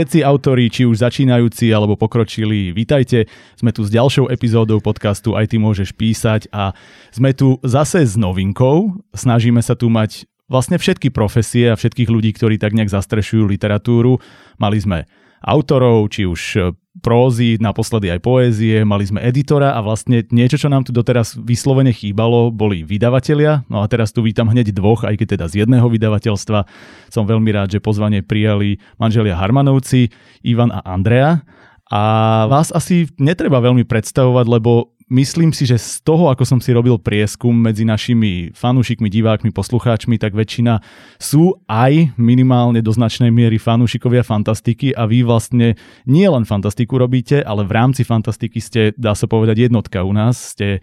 Všetci autori, či už začínajúci alebo pokročili, vítajte. Sme tu s ďalšou epizódou podcastu Aj ty môžeš písať a sme tu zase s novinkou. Snažíme sa tu mať vlastne všetky profesie a všetkých ľudí, ktorí tak nejak zastrešujú literatúru. Mali sme autorov, či už prózy, naposledy aj poézie, mali sme editora a vlastne niečo, čo nám tu doteraz vyslovene chýbalo, boli vydavatelia. No a teraz tu vítam hneď dvoch, aj keď teda z jedného vydavateľstva. Som veľmi rád, že pozvanie prijali manželia Harmanovci, Ivan a Andrea. A vás asi netreba veľmi predstavovať, lebo myslím si, že z toho, ako som si robil prieskum medzi našimi fanúšikmi, divákmi, poslucháčmi, tak väčšina sú aj minimálne do značnej miery fanúšikovia fantastiky a vy vlastne nie len fantastiku robíte, ale v rámci fantastiky ste, dá sa povedať, jednotka u nás. Ste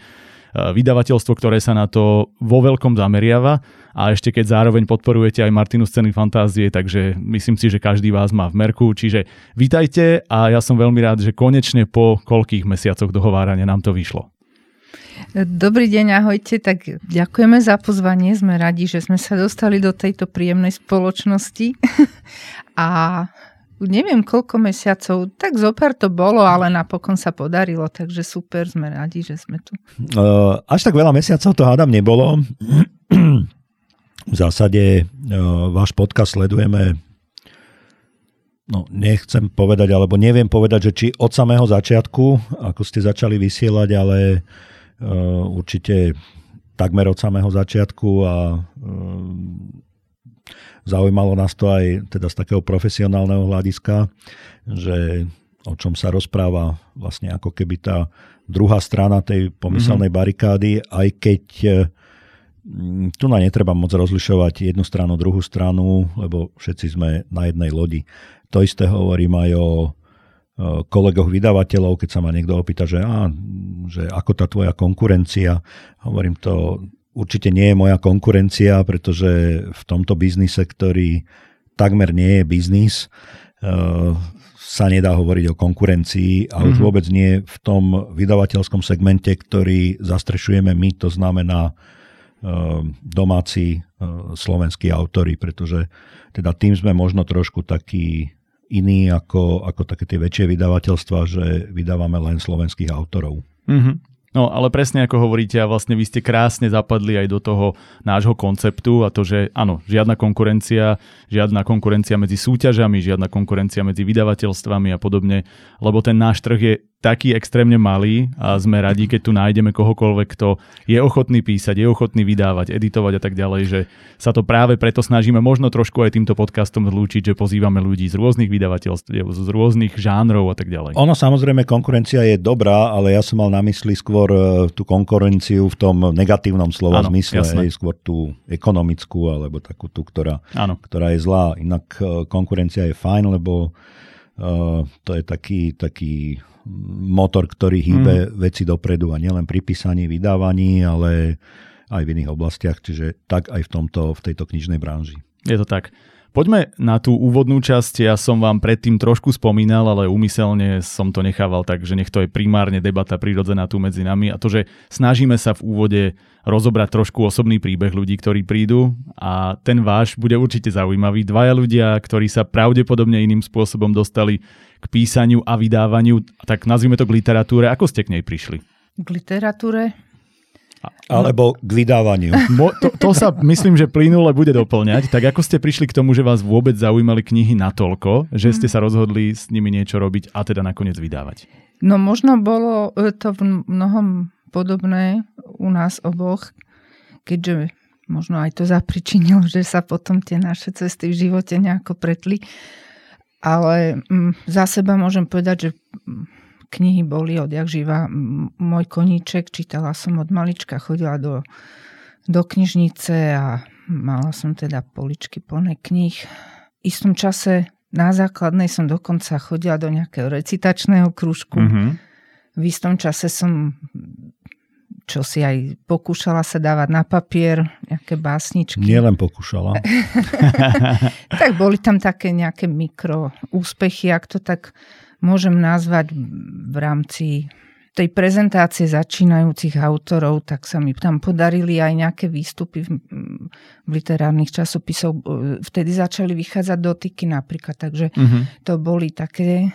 vydavateľstvo, ktoré sa na to vo veľkom zameriava a ešte keď zároveň podporujete aj Martinu scény fantázie, takže myslím si, že každý vás má v merku, čiže vítajte a ja som veľmi rád, že konečne po koľkých mesiacoch dohovárania nám to vyšlo. Dobrý deň, ahojte. Tak ďakujeme za pozvanie. Sme radi, že sme sa dostali do tejto príjemnej spoločnosti. A neviem koľko mesiacov, tak zopár to bolo, ale napokon sa podarilo, takže super, sme radi, že sme tu. Uh, až tak veľa mesiacov to hádam nebolo. v zásade uh, váš podcast sledujeme no nechcem povedať, alebo neviem povedať, že či od samého začiatku, ako ste začali vysielať, ale Eh, určite takmer od samého začiatku a zaujímalo nás to aj teda z takého profesionálneho hľadiska, že o čom sa rozpráva vlastne ako keby tá druhá strana tej pomyselnej mm-hmm. barikády, aj keď eh, tu na netreba moc rozlišovať jednu stranu, druhú stranu, lebo všetci sme na jednej lodi. To isté hovorím aj o kolegoch vydavateľov, keď sa ma niekto opýta, že, á, že ako tá tvoja konkurencia, hovorím to, určite nie je moja konkurencia, pretože v tomto biznise, ktorý takmer nie je biznis, uh, sa nedá hovoriť o konkurencii a mm-hmm. už mhm. vôbec nie v tom vydavateľskom segmente, ktorý zastrešujeme my, to znamená uh, domáci uh, slovenskí autory, pretože teda tým sme možno trošku taký iný ako, ako také tie väčšie vydavateľstva, že vydávame len slovenských autorov. Mm-hmm. No ale presne ako hovoríte, a vlastne vy ste krásne zapadli aj do toho nášho konceptu a to, že áno, žiadna konkurencia, žiadna konkurencia medzi súťažami, žiadna konkurencia medzi vydavateľstvami a podobne, lebo ten náš trh je taký extrémne malý a sme radi, keď tu nájdeme kohokoľvek, kto je ochotný písať, je ochotný vydávať, editovať a tak ďalej, že sa to práve preto snažíme možno trošku aj týmto podcastom zlúčiť, že pozývame ľudí z rôznych vydavateľstiev, z rôznych žánrov a tak ďalej. Ono samozrejme konkurencia je dobrá, ale ja som mal na mysli skôr e, tú konkurenciu v tom negatívnom slova ano, zmysle, aj skôr tú ekonomickú alebo takú tú, ktorá, ktorá je zlá. Inak e, konkurencia je fajn, lebo to je taký, taký motor, ktorý hýbe mm. veci dopredu a nielen pri písaní, vydávaní, ale aj v iných oblastiach, čiže tak aj v, tomto, v tejto knižnej branži. Je to tak. Poďme na tú úvodnú časť. Ja som vám predtým trošku spomínal, ale úmyselne som to nechával tak, že nech to je primárne debata prirodzená tu medzi nami a to, že snažíme sa v úvode rozobrať trošku osobný príbeh ľudí, ktorí prídu a ten váš bude určite zaujímavý. Dvaja ľudia, ktorí sa pravdepodobne iným spôsobom dostali k písaniu a vydávaniu, tak nazvime to k literatúre. Ako ste k nej prišli? K literatúre? Alebo k vydávaniu. Mo, to, to sa myslím, že plynule bude doplňať. Tak ako ste prišli k tomu, že vás vôbec zaujímali knihy natoľko, že ste sa rozhodli s nimi niečo robiť a teda nakoniec vydávať? No možno bolo e, to v mnohom podobné u nás oboch, keďže možno aj to zapričinilo, že sa potom tie naše cesty v živote nejako pretli. Ale mm, za seba môžem povedať, že mm, knihy boli odjak živa môj koníček. Čítala som od malička, chodila do, do knižnice a mala som teda poličky plné knih. V istom čase na základnej som dokonca chodila do nejakého recitačného krúžku. Mm-hmm. V istom čase som čo si aj pokúšala sa dávať na papier, nejaké básničky. Nielen pokúšala. tak boli tam také nejaké mikro úspechy, ak to tak môžem nazvať v rámci tej prezentácie začínajúcich autorov, tak sa mi tam podarili aj nejaké výstupy v, v literárnych časopisov. Vtedy začali vychádzať dotyky napríklad, takže uh-huh. to boli také e,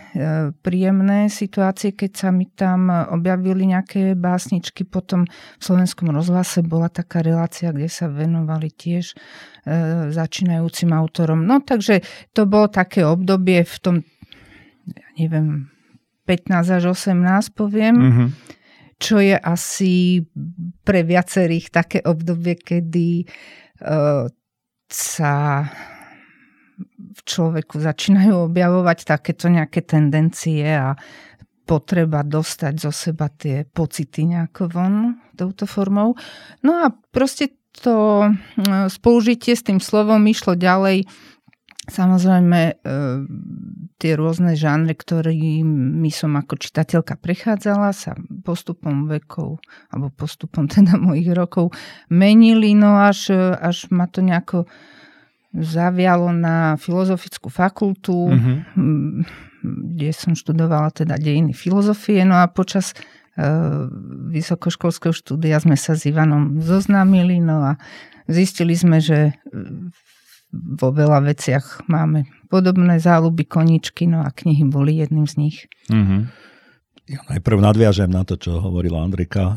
príjemné situácie, keď sa mi tam objavili nejaké básničky. Potom v slovenskom rozhlase bola taká relácia, kde sa venovali tiež e, začínajúcim autorom. No takže to bolo také obdobie v tom, neviem, 15 až 18 poviem, mm-hmm. čo je asi pre viacerých také obdobie, kedy uh, sa v človeku začínajú objavovať takéto nejaké tendencie a potreba dostať zo seba tie pocity nejako von touto formou. No a proste to e, spolužitie s tým slovom išlo ďalej Samozrejme, e, tie rôzne žánre, ktorými som ako čitateľka prechádzala, sa postupom vekov, alebo postupom teda mojich rokov menili, no až, až ma to nejako zavialo na filozofickú fakultu, mm-hmm. kde som študovala teda dejiny filozofie, no a počas e, vysokoškolského štúdia sme sa s Ivanom zoznámili, no a zistili sme, že vo veľa veciach máme podobné záľuby, koničky, no a knihy boli jedným z nich. Mm-hmm. Ja najprv nadviažem na to, čo hovorila Andrika. E,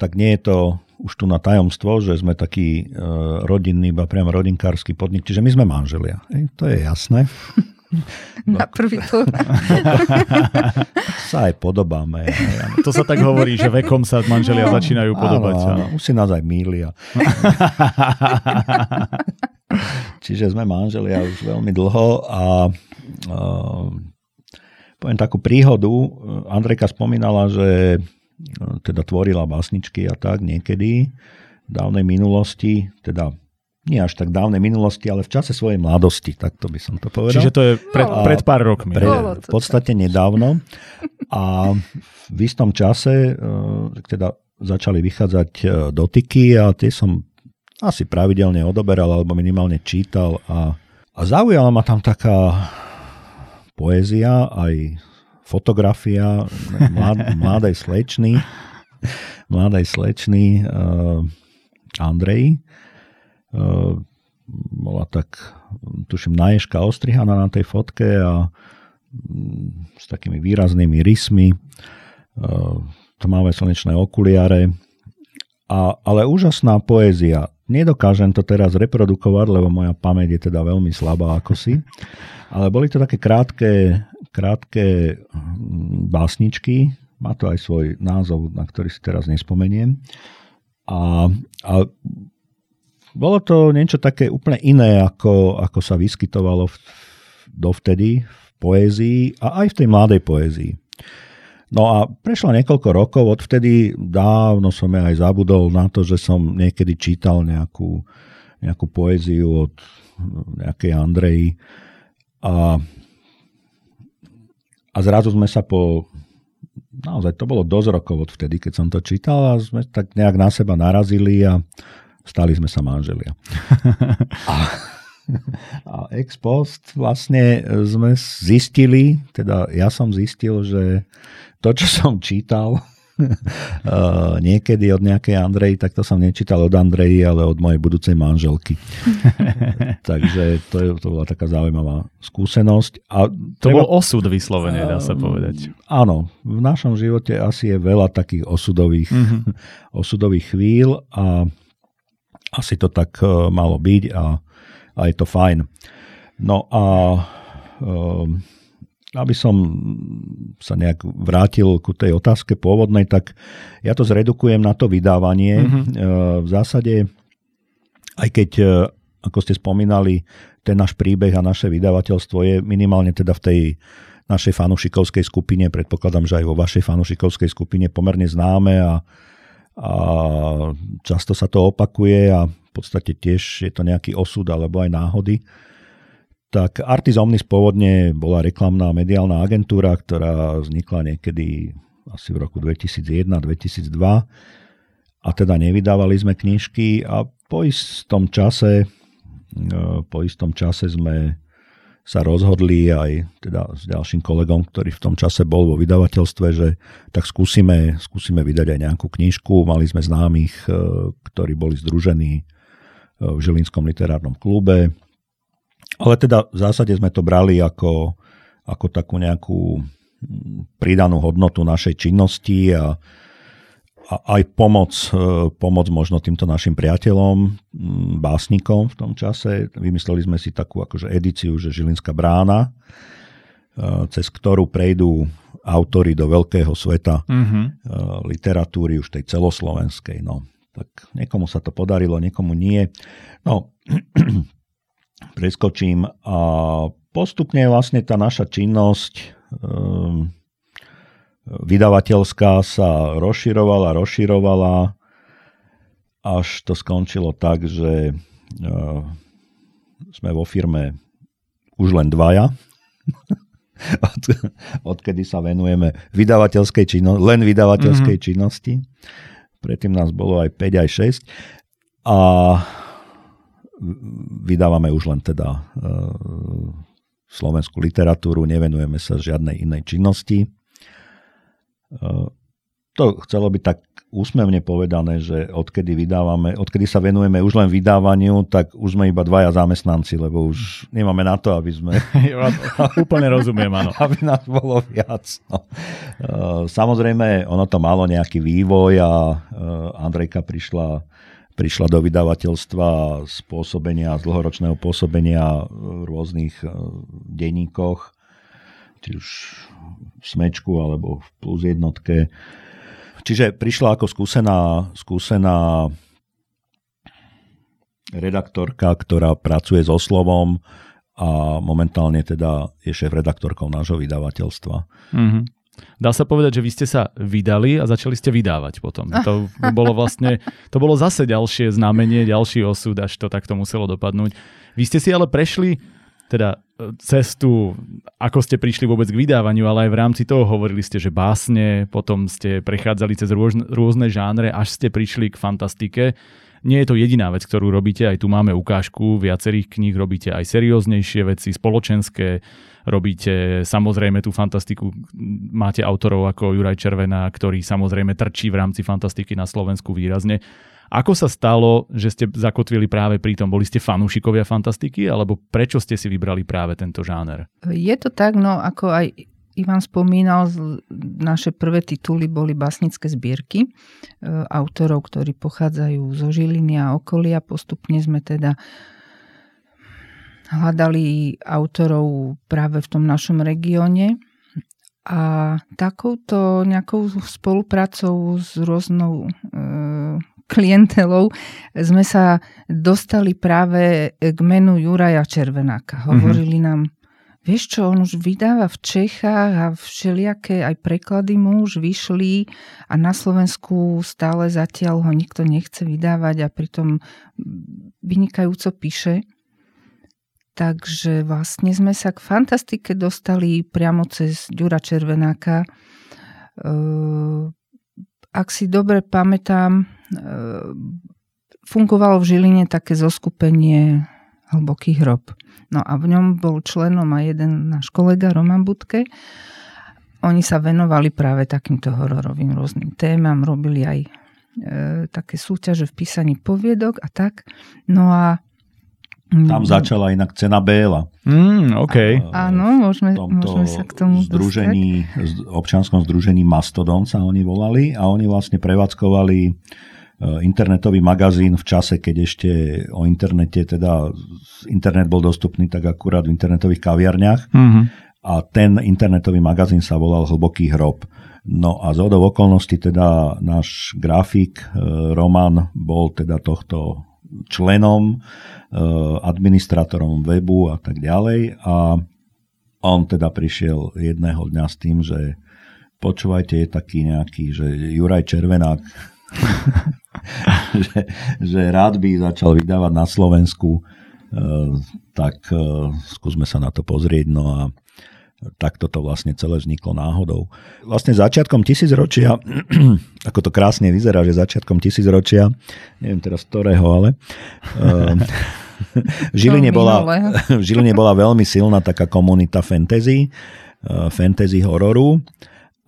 tak nie je to už tu na tajomstvo, že sme taký e, rodinný, iba priamo rodinkársky podnik, čiže my sme manželia. Ej, to je jasné. Na prvý pohľad. sa aj podobáme. To sa tak hovorí, že vekom sa manželia no, začínajú podobať. Áno, áno, už si nás aj mília. Čiže sme manželia už veľmi dlho a uh, poviem takú príhodu. Andrejka spomínala, že teda tvorila básničky a tak niekedy v dávnej minulosti, teda nie až tak dávnej minulosti, ale v čase svojej mladosti, tak to by som to povedal. Čiže to je pred, pred pár rokmi. Pre, v podstate nedávno. A v istom čase teda začali vychádzať dotyky a tie som asi pravidelne odoberal alebo minimálne čítal a, a zaujala ma tam taká poézia, aj fotografia mlad, mladej slečny, mladej slečny uh, Andrej. Uh, bola tak, tuším, naješka ostrihaná na tej fotke a um, s takými výraznými rysmi, uh, tmavé slnečné okuliare, a, ale úžasná poézia. Nedokážem to teraz reprodukovať, lebo moja pamäť je teda veľmi slabá ako si. Ale boli to také krátke, krátke hm, básničky. Má to aj svoj názov, na ktorý si teraz nespomeniem. A, a bolo to niečo také úplne iné, ako, ako sa vyskytovalo v, dovtedy v poézii a aj v tej mladej poézii. No a prešlo niekoľko rokov, odvtedy dávno som ja aj zabudol na to, že som niekedy čítal nejakú, nejakú poéziu od nejakej Andreji a, a zrazu sme sa po naozaj to bolo dosť rokov od vtedy, keď som to čítal a sme tak nejak na seba narazili a stali sme sa manželia. a, a ex post vlastne sme zistili, teda ja som zistil, že to, čo som čítal uh, niekedy od nejakej Andrej, tak to som nečítal od Andreji, ale od mojej budúcej manželky. Takže to, je, to bola taká zaujímavá skúsenosť. A to treba, bol osud vyslovene, dá sa povedať. Áno, v našom živote asi je veľa takých osudových, mm-hmm. osudových chvíľ a asi to tak uh, malo byť a, a je to fajn. No a uh, aby som sa nejak vrátil ku tej otázke pôvodnej, tak ja to zredukujem na to vydávanie. Mm-hmm. V zásade, aj keď, e, ako ste spomínali, ten náš príbeh a naše vydavateľstvo je minimálne teda v tej našej fanušikovskej skupine, predpokladám, že aj vo vašej fanušikovskej skupine pomerne známe a, a často sa to opakuje a v podstate tiež je to nejaký osud alebo aj náhody tak Artis Omnis pôvodne bola reklamná mediálna agentúra, ktorá vznikla niekedy asi v roku 2001-2002 a teda nevydávali sme knižky a po istom čase, e, po istom čase sme sa rozhodli aj teda s ďalším kolegom, ktorý v tom čase bol vo vydavateľstve, že tak skúsime, skúsime vydať aj nejakú knižku. Mali sme známych, e, ktorí boli združení e, v Žilinskom literárnom klube. Ale teda v zásade sme to brali ako, ako takú nejakú pridanú hodnotu našej činnosti a, a aj pomoc, e, pomoc možno týmto našim priateľom, básnikom v tom čase. Vymysleli sme si takú akože edíciu, že Žilinská brána, e, cez ktorú prejdú autory do veľkého sveta mm-hmm. literatúry už tej celoslovenskej. No, tak niekomu sa to podarilo, niekomu nie. No, preskočím a postupne vlastne tá naša činnosť um, vydavateľská sa rozširovala, rozširovala, až to skončilo tak, že uh, sme vo firme už len dvaja. Od, odkedy sa venujeme vydavateľskej činnosti, len vydavateľskej mm-hmm. činnosti. Predtým nás bolo aj 5, aj 6. A vydávame už len teda uh, slovenskú literatúru, nevenujeme sa žiadnej inej činnosti. To chcelo byť tak úsmevne povedané, že odkedy vydávame, odkedy sa venujeme už len vydávaniu, tak už sme iba dvaja zamestnanci, lebo už nemáme na to, aby sme... Úplne rozumiem, áno. Aby nás bolo viac. No. Samozrejme, ono to malo nejaký vývoj a Andrejka prišla prišla do vydavateľstva z pôsobenia, z dlhoročného pôsobenia v rôznych denníkoch, či už v smečku alebo v plus jednotke. Čiže prišla ako skúsená, skúsená redaktorka, ktorá pracuje so slovom a momentálne teda je šéf redaktorkou nášho vydavateľstva. Mm-hmm. Dá sa povedať, že vy ste sa vydali a začali ste vydávať potom. To bolo vlastne, to bolo zase ďalšie znamenie, ďalší osud, až to takto muselo dopadnúť. Vy ste si ale prešli teda cestu, ako ste prišli vôbec k vydávaniu, ale aj v rámci toho hovorili ste, že básne, potom ste prechádzali cez rôzne, rôzne žánre, až ste prišli k fantastike. Nie je to jediná vec, ktorú robíte, aj tu máme ukážku viacerých kníh, robíte aj serióznejšie veci, spoločenské, robíte samozrejme tú fantastiku, máte autorov ako Juraj Červená, ktorý samozrejme trčí v rámci fantastiky na Slovensku výrazne ako sa stalo, že ste zakotvili práve pri tom? Boli ste fanúšikovia fantastiky, alebo prečo ste si vybrali práve tento žáner? Je to tak, no ako aj Ivan spomínal, naše prvé tituly boli básnické zbierky e, autorov, ktorí pochádzajú zo Žiliny a okolia. Postupne sme teda hľadali autorov práve v tom našom regióne. A takouto nejakou spoluprácou s rôznou e, klientelov sme sa dostali práve k menu Juraja Červenáka. Mhm. Hovorili mm-hmm. nám, vieš čo, on už vydáva v Čechách a všelijaké aj preklady mu už vyšli a na Slovensku stále zatiaľ ho nikto nechce vydávať a pritom vynikajúco píše. Takže vlastne sme sa k fantastike dostali priamo cez Ďura Červenáka. Ak si dobre pamätám, Ehm, fungovalo v Žiline také zoskupenie Hlboký hrob. No a v ňom bol členom aj jeden náš kolega Roman Budke. Oni sa venovali práve takýmto hororovým rôznym témam, robili aj e, také súťaže v písaní poviedok a tak. No a tam začala inak cena Béla. Mm, OK. Áno, môžeme, môžeme sa k tomu združení, dostať. občanskom združení Mastodon sa oni volali a oni vlastne prevádzkovali Eh, internetový magazín v čase, keď ešte o internete, teda internet bol dostupný tak akurát v internetových kaviarniach. Mm-hmm. A ten internetový magazín sa volal Hlboký hrob. No a z hodov okolností teda náš grafik eh, Roman bol teda tohto členom, eh, administratorom webu a tak ďalej. A on teda prišiel jedného dňa s tým, že počúvajte, je taký nejaký, že Juraj Červenák že, že rád by začal vydávať na Slovensku, eh, tak eh, skúsme sa na to pozrieť. No a tak toto vlastne celé vzniklo náhodou. Vlastne začiatkom tisícročia, ako to krásne vyzerá, že začiatkom tisícročia, neviem teraz ktorého, ale eh, v, Žiline bola, v Žiline bola veľmi silná taká komunita fantasy, eh, fantasy hororu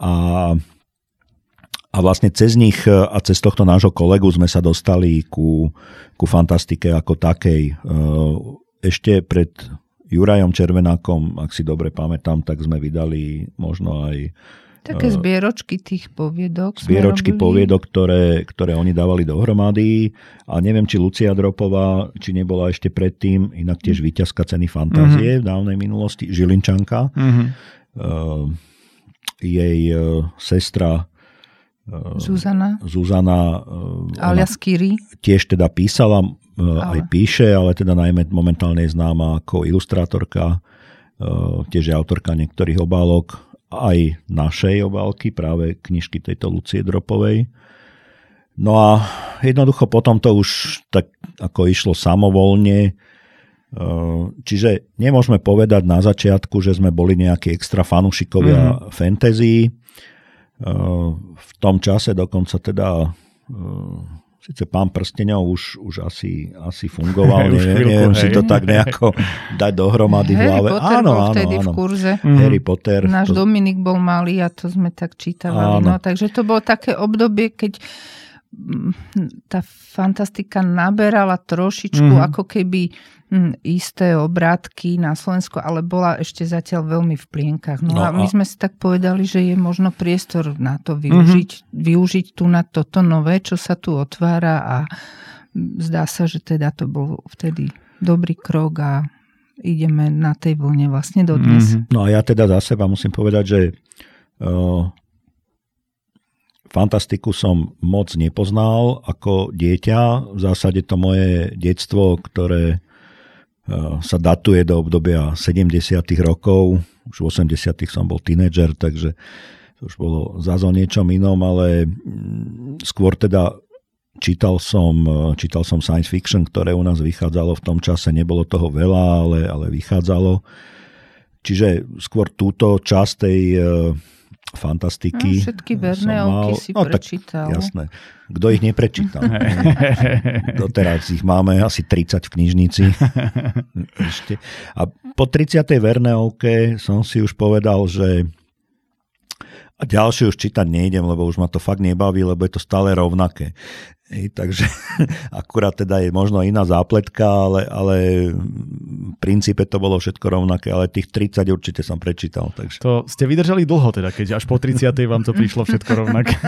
a, a vlastne cez nich a cez tohto nášho kolegu sme sa dostali ku, ku fantastike ako takej. Eh, Ešte pred Jurajom Červenákom, ak si dobre pamätám, tak sme vydali možno aj Také zbieročky tých poviedok. zbieročky poviedok, ktoré, ktoré oni dávali dohromady. A neviem, či Lucia Dropová, či nebola ešte predtým, inak tiež víťazka ceny fantázie v dávnej minulosti, Žilinčanka. Mhm. Uh, jej uh, sestra uh, Zuzana. Zuzana uh, Alias Kiri. tiež teda písala, Ale. aj píše, ale teda najmä momentálne je známa ako ilustrátorka, uh, tiež je autorka niektorých obálok, aj našej obálky, práve knižky tejto Lucie Dropovej. No a jednoducho potom to už tak ako išlo samovolne, Uh, Čiže nemôžeme povedať na začiatku, že sme boli nejakí extra fanúšikovia mm-hmm. fantasy. Uh, V tom čase dokonca teda Sice pán prstenov už, už asi, asi fungoval, Už neviem, chvíľku, neviem si to tak nejako dať dohromady v Harry hlave. Potter áno, bol áno, vtedy v áno. kurze. Mhm. Harry Potter. Náš to, Dominik bol malý a to sme tak čítavali. Áno. No, takže to bolo také obdobie, keď mm, tá fantastika naberala trošičku Mhm. ako keby mm, isté obrátky na Slovensku, ale bola ešte zatiaľ veľmi v plienkach. No, No a my a- sme si tak povedali, že je možno priestor na to využiť, využiť tu na toto nové, čo sa tu otvára a mm, zdá sa, že teda to bol vtedy dobrý krok a ideme na tej vlne vlastne dodnes. Mhm. No a ja teda za seba musím povedať, že uh, fantastiku som moc nepoznal ako dieťa. V zásade to moje detstvo, ktoré uh, sa datuje do obdobia 70 rokov. Už v 80 som bol tínedžer, takže to už bolo zase o niečom inom, ale mm, skôr teda čítal som, uh, čítal som science fiction, ktoré u nás vychádzalo v tom čase. Nebolo toho veľa, ale, ale vychádzalo. Čiže skôr túto časť tej uh, fantastiky. No, všetky som Verneovky mal- si no, tak prečítal. Jasné. Kto ich neprečítal? Doteraz ich máme asi 30 v knižnici. Ešte. A po 30. Verneovke som si už povedal, že a ďalšie už čítať nejdem, lebo už ma to fakt nebaví, lebo je to stále rovnaké. Ej, takže akurát teda je možno iná zápletka, ale, ale v princípe to bolo všetko rovnaké, ale tých 30 určite som prečítal. Takže. To ste vydržali dlho teda, keď až po 30. vám to prišlo všetko rovnaké.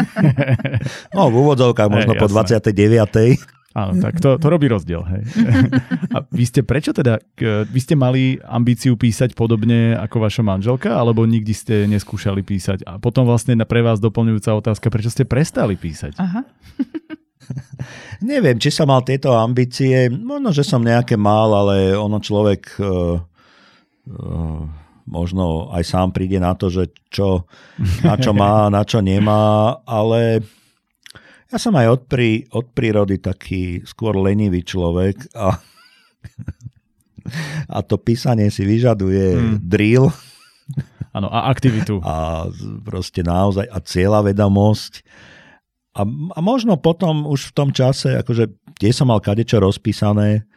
No v úvodzovkách možno Hej, po jasné. 29. Áno, tak to, to robí rozdiel. Hej. A vy ste prečo teda, vy ste mali ambíciu písať podobne ako vaša manželka, alebo nikdy ste neskúšali písať? A potom vlastne na pre vás doplňujúca otázka, prečo ste prestali písať? Aha. Neviem, či som mal tieto ambície. Možno, že som nejaké mal, ale ono človek uh, uh, možno aj sám príde na to, že čo, na čo má, na čo nemá, ale ja som aj od, prí, od prírody taký skôr lenivý človek a, a to písanie si vyžaduje Hmm. drill Áno, a aktivitu. a proste naozaj a cieľa vedomosť. A, a možno potom už v tom čase, akože tie som mal kadečo rozpísané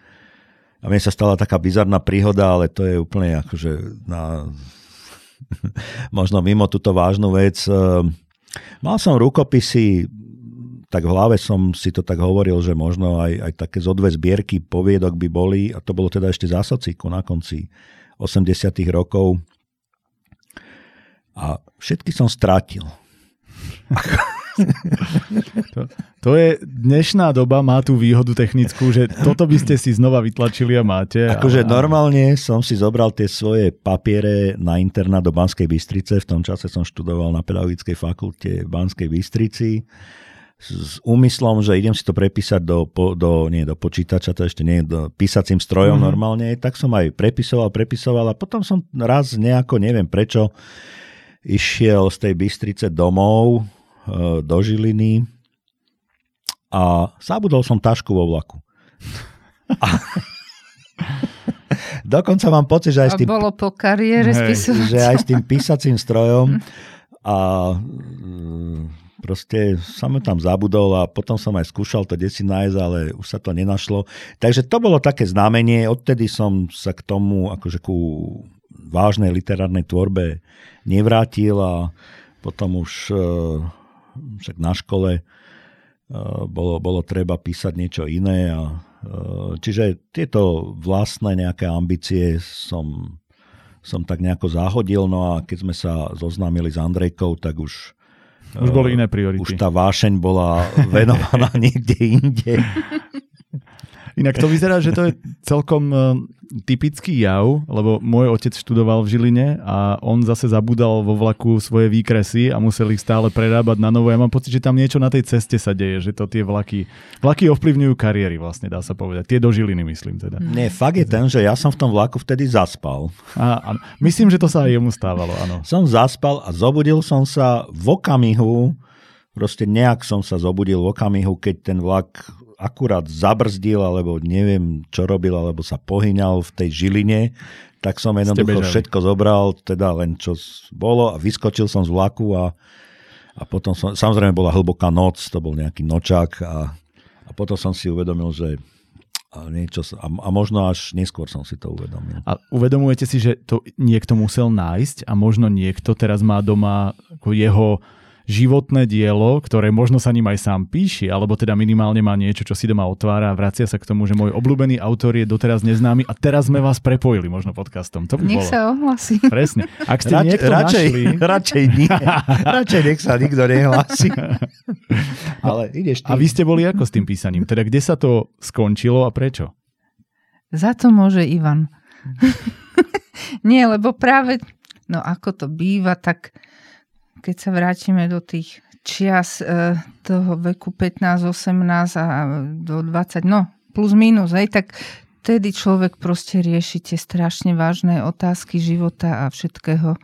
a mne sa stala taká bizarná príhoda, ale to je úplne akože na, možno mimo túto vážnu vec. Ehm, Mal som rukopisy, tak v hlave som si to tak hovoril, že možno aj, aj také zo dve zbierky poviedok by boli, a to bolo teda ešte za sociku na konci 80 rokov. A všetky som strátil. To, to je dnešná doba, má tú výhodu technickú, že toto by ste si znova vytlačili a máte. Akože ale- normálne som si zobral tie svoje papiere na internát do Banskej Bystrice. V tom čase som študoval na pedagogickej fakulte v Banskej Bystrici s úmyslom, že idem si to prepísať do, po- do, nie do počítača, to ešte nie, do písacím strojom Mhm. mm-hmm. normálne, tak som aj prepisoval, prepisoval a potom som raz nejako, neviem prečo, išiel z tej Bystrice domov do Žiliny a zabudol som tašku vo vlaku. A, dokonca mám pocit, že aj s tým bolo po kariére Hej, že aj s tým písacím strojom a mm, proste som tam zabudol a potom som aj skúšal to desi nájsť, ale už sa to nenašlo. Takže to bolo také znamenie, odtedy som sa k tomu, akože ku vážnej literárnej tvorbe nevrátil a potom už e, však na škole e, bolo, bolo treba písať niečo iné. A, čiže tieto vlastné nejaké ambície som som tak nejako zahodil, no a keď sme sa zoznámili s Andrejkou, tak už už boli iné priority. Už tá vášeň bola venovaná niekde inde. Inak to vyzerá, že to je celkom e, typický jav, lebo môj otec študoval v Žiline a on zase zabudal vo vlaku svoje výkresy a musel ich stále prerábať na novo. Ja mám pocit, že tam niečo na tej ceste sa deje, že to tie vlaky, vlaky ovplyvňujú kariéry vlastne, dá sa povedať. Tie do Žiliny, myslím teda. Nie, fakt je ten, že ja som v tom vlaku vtedy zaspal. A, a, myslím, že to sa aj jemu stávalo, áno. Som zaspal a zobudil som sa v okamihu, proste nejak som sa zobudil v okamihu, keď ten vlak akurát zabrzdil, alebo neviem, čo robil, alebo sa pohyňal v tej žiline, tak som jednoducho všetko zobral, teda len čo bolo a vyskočil som z vlaku a, a potom som, samozrejme bola hlboká noc, to bol nejaký nočák a, a potom som si uvedomil, že a, niečo, a, a možno až neskôr som si to uvedomil. A uvedomujete si, že to niekto musel nájsť a možno niekto teraz má doma ako jeho životné dielo, ktoré možno sa ním aj sám píši, alebo teda minimálne má niečo, čo si doma otvára a vracia sa k tomu, že môj obľúbený autor je doteraz neznámy a teraz sme vás prepojili možno podcastom. To by nech bolo. sa ohlasí. Presne. Ak ste Rač, niekto radšej, našli... radšej nie. radšej nech sa nikto nehlási. Ale ideš ty. A vy ste boli ako s tým písaním? Teda kde sa to skončilo a prečo? Za to môže Ivan. nie, lebo práve, no ako to býva, tak keď sa vrátime do tých čias e, toho veku 15-18 a do 20, no plus minus, aj tak vtedy človek proste rieši tie strašne vážne otázky života a všetkého